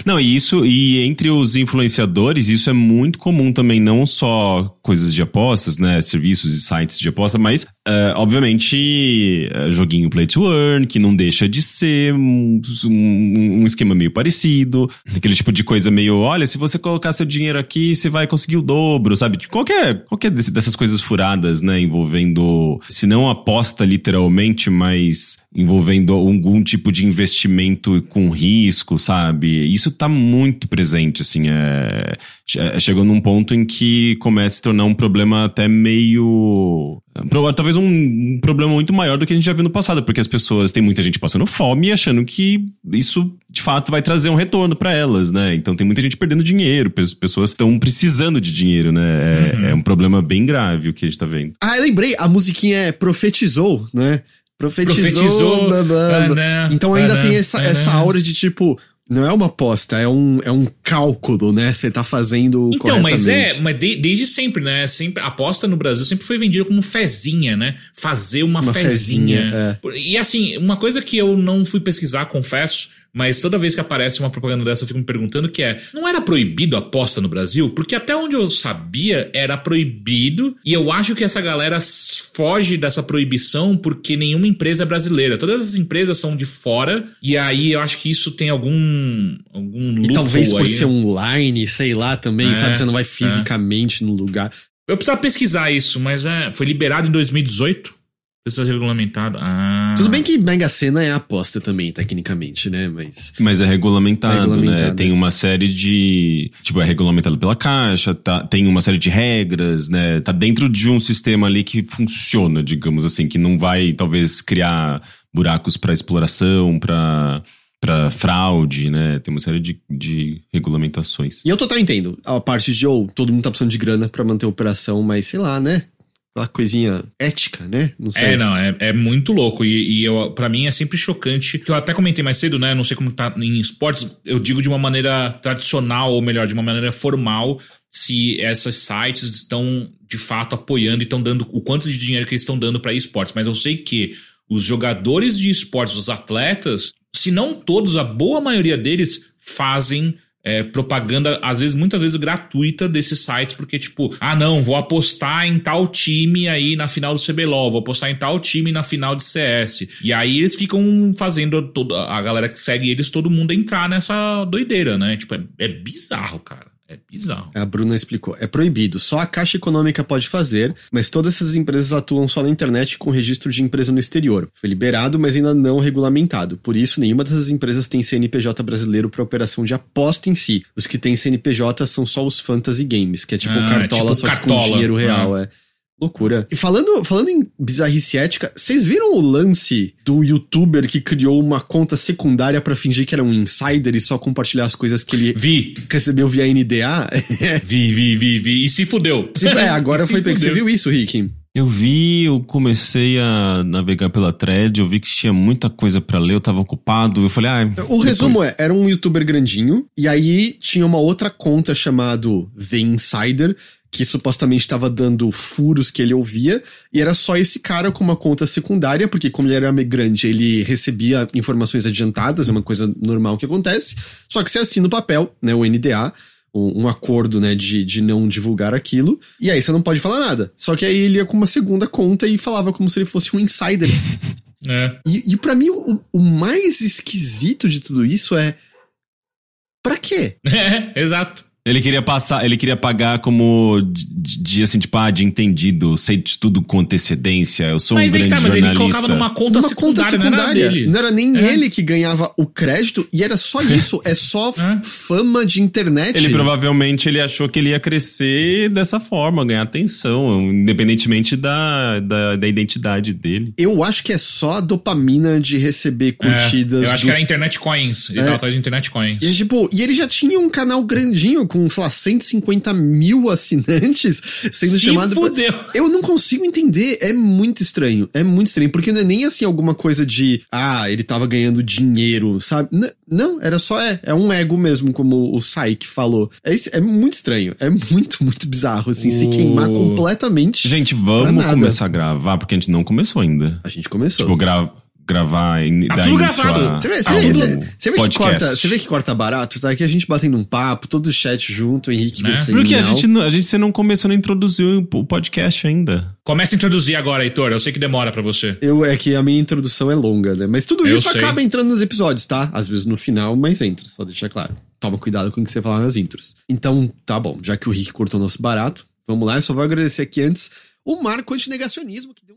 Não, e isso, e entre os influenciadores, isso é muito comum também, não só coisas de apostas, né? Serviços e sites de aposta, mas, eh, obviamente, eh, joguinho play to earn, que não deixa de ser um, um- um esquema meio parecido, aquele tipo de coisa meio, olha, se você colocar seu dinheiro aqui, você vai conseguir o dobro, sabe? Tipo, Qualquer, qualquer dessas coisas furadas, né? Envolvendo, se não aposta literalmente, mas envolvendo algum tipo de investimento com risco, sabe? Isso tá muito presente, assim, é, che- chegou num ponto em que começa a se tornar um problema até meio talvez um, problema muito maior do que a gente já viu no passado, porque as pessoas tem muita gente passando fome e achando que isso de fato vai trazer um retorno pra elas, né? Então tem muita gente perdendo dinheiro, pe- pessoas estão precisando de dinheiro, né? É, é um problema bem grave o que a gente tá vendo. Ah, eu lembrei, a musiquinha é Profetizou, né? Profetizou. Profetizou, blá, blá, blá. né, Então ainda né, tem essa, né. essa aura de tipo. Não é uma aposta, é um, é um cálculo, né? Você tá fazendo Então, mas é, mas de- desde sempre, né? Sempre, a aposta no Brasil sempre foi vendida como fezinha, né? Fazer uma, Uma fezinha. fezinha, E assim, uma coisa que eu não fui pesquisar, confesso, mas toda vez que aparece uma propaganda dessa eu fico me perguntando que é, não era proibido a aposta no Brasil? Porque até onde eu sabia era proibido e eu acho que essa galera foge dessa proibição porque nenhuma empresa é brasileira. Todas as empresas são de fora e aí eu acho que isso tem algum algum E talvez por aí, ser né? online, sei lá também, É, sabe? Você não vai fisicamente no lugar. Eu precisava pesquisar isso, mas é, foi liberado em 2018. Precisa ser regulamentado. Ah. Tudo bem que Mega Sena é aposta também, tecnicamente, né? Mas. Mas é regulamentado, É regulamentado. né? Tem uma série de. Tipo, é regulamentado pela Caixa, tá, tem uma série de regras, né? Tá dentro de um sistema ali que funciona, digamos assim, que não vai, talvez, criar buracos para exploração, para para fraude, né? Tem uma série de, de regulamentações. E eu total entendo. A parte de, ou todo mundo tá precisando de grana pra manter a operação, mas sei lá, né? Aquela coisinha ética, né? Não sei. É, não, é, é muito louco. E, e eu, pra mim é sempre chocante. Que eu até comentei mais cedo, né? Não sei como tá em esportes. Eu digo de uma maneira tradicional, ou melhor, de uma maneira formal, se essas sites estão de fato apoiando e estão dando o quanto de dinheiro que eles estão dando pra esportes. Mas eu sei que os jogadores de esportes, os atletas, se não todos, a boa maioria deles fazem é, propaganda, às vezes, muitas vezes gratuita desses sites, porque, tipo, ah, não, vou apostar em tal time aí na final do CBLOL, vou apostar em tal time na final de CS. E aí eles ficam fazendo toda a galera que segue eles, todo mundo entrar nessa doideira, né? Tipo, é, é bizarro, cara. É bizarro. A Bruna explicou. É proibido. Só a Caixa Econômica pode fazer, mas todas essas empresas atuam só na internet com registro de empresa no exterior. Foi liberado, mas ainda não regulamentado. Por isso, nenhuma dessas empresas tem CNPJ brasileiro para operação de aposta em si. Os que têm CNPJ são só os fantasy games, que é tipo Ah, cartola, tipo só que Cartola. com dinheiro real. É. Loucura. E falando, falando em bizarrice ética, vocês viram o lance do youtuber que criou uma conta secundária para fingir que era um insider e só compartilhar as coisas que ele Vi. recebeu via NDA? (laughs) Vi, vi, vi, vi. E se fudeu. Se- é, agora (laughs) Se foi pego. Você viu isso, Rick? Eu vi, eu comecei a navegar pela thread, eu vi que tinha muita coisa pra ler, eu tava ocupado, eu falei, ah. O resumo depois. é, era um youtuber grandinho, e aí tinha uma outra conta chamado The Insider, que supostamente estava dando furos que ele ouvia, e era só esse cara com uma conta secundária, porque como ele era grande, ele recebia informações adiantadas, é uma coisa normal que acontece, só que você assina o papel, né, o NDA, um, um acordo, né, de, de não divulgar aquilo, e aí você não pode falar nada. Só que aí ele ia com uma segunda conta e falava como se ele fosse um insider. (laughs) É. E, e para mim, o, o mais esquisito de tudo isso é. Pra quê? (laughs) É, exato. Ele queria passar, ele queria pagar como de, de, assim, tipo, ah, de entendido, sei de tudo com antecedência, eu sou Mas um grande tá, mas ele jornalista. colocava numa conta Uma secundária, não era nada dele. Não era nem É. ele que ganhava o crédito, e era só isso. É só É. fama de internet. Ele provavelmente ele achou que ele ia crescer dessa forma, ganhar atenção, independentemente da, da, da identidade dele. Eu acho que é só a dopamina de receber curtidas. É, eu acho do- que era Internet Coins. Ele É. tava atrás de Internet Coins. E, tipo, e ele já tinha um canal grandinho com, sei lá, 150 mil assinantes sendo Se chamado. pra- fudeu. Eu não consigo entender. É muito estranho. É muito estranho. Porque não é nem assim alguma coisa de. Ah, ele tava ganhando dinheiro, sabe? N- não, era só. É, é um ego mesmo, como o Saik falou. É, é muito estranho. É muito, muito bizarro, assim, se O- queimar completamente. Gente, Pra vamos começar a gravar, porque a gente não começou ainda. A gente começou. Tipo, gra gravar e Tá dar tudo gravado. a- Você vê, você vê- você- você vê que corta, você vê que corta barato, tá? Aqui a gente batendo um papo, todo o chat junto, Henrique Né? Porque a não. gente, não- a gente você não começou a introduzir o podcast ainda. Começa a introduzir agora, Heitor. Eu sei que demora pra você. Eu, é que a minha introdução é longa, né? Mas tudo Eu isso sei. acaba entrando nos episódios, tá? Às vezes no final, mas entra, só deixar claro. Toma cuidado com o que você falar nas intros. Então, tá bom, já que o Rick cortou nosso barato, vamos lá. Eu só vou agradecer aqui antes o Marco Antinegacionismo, que deu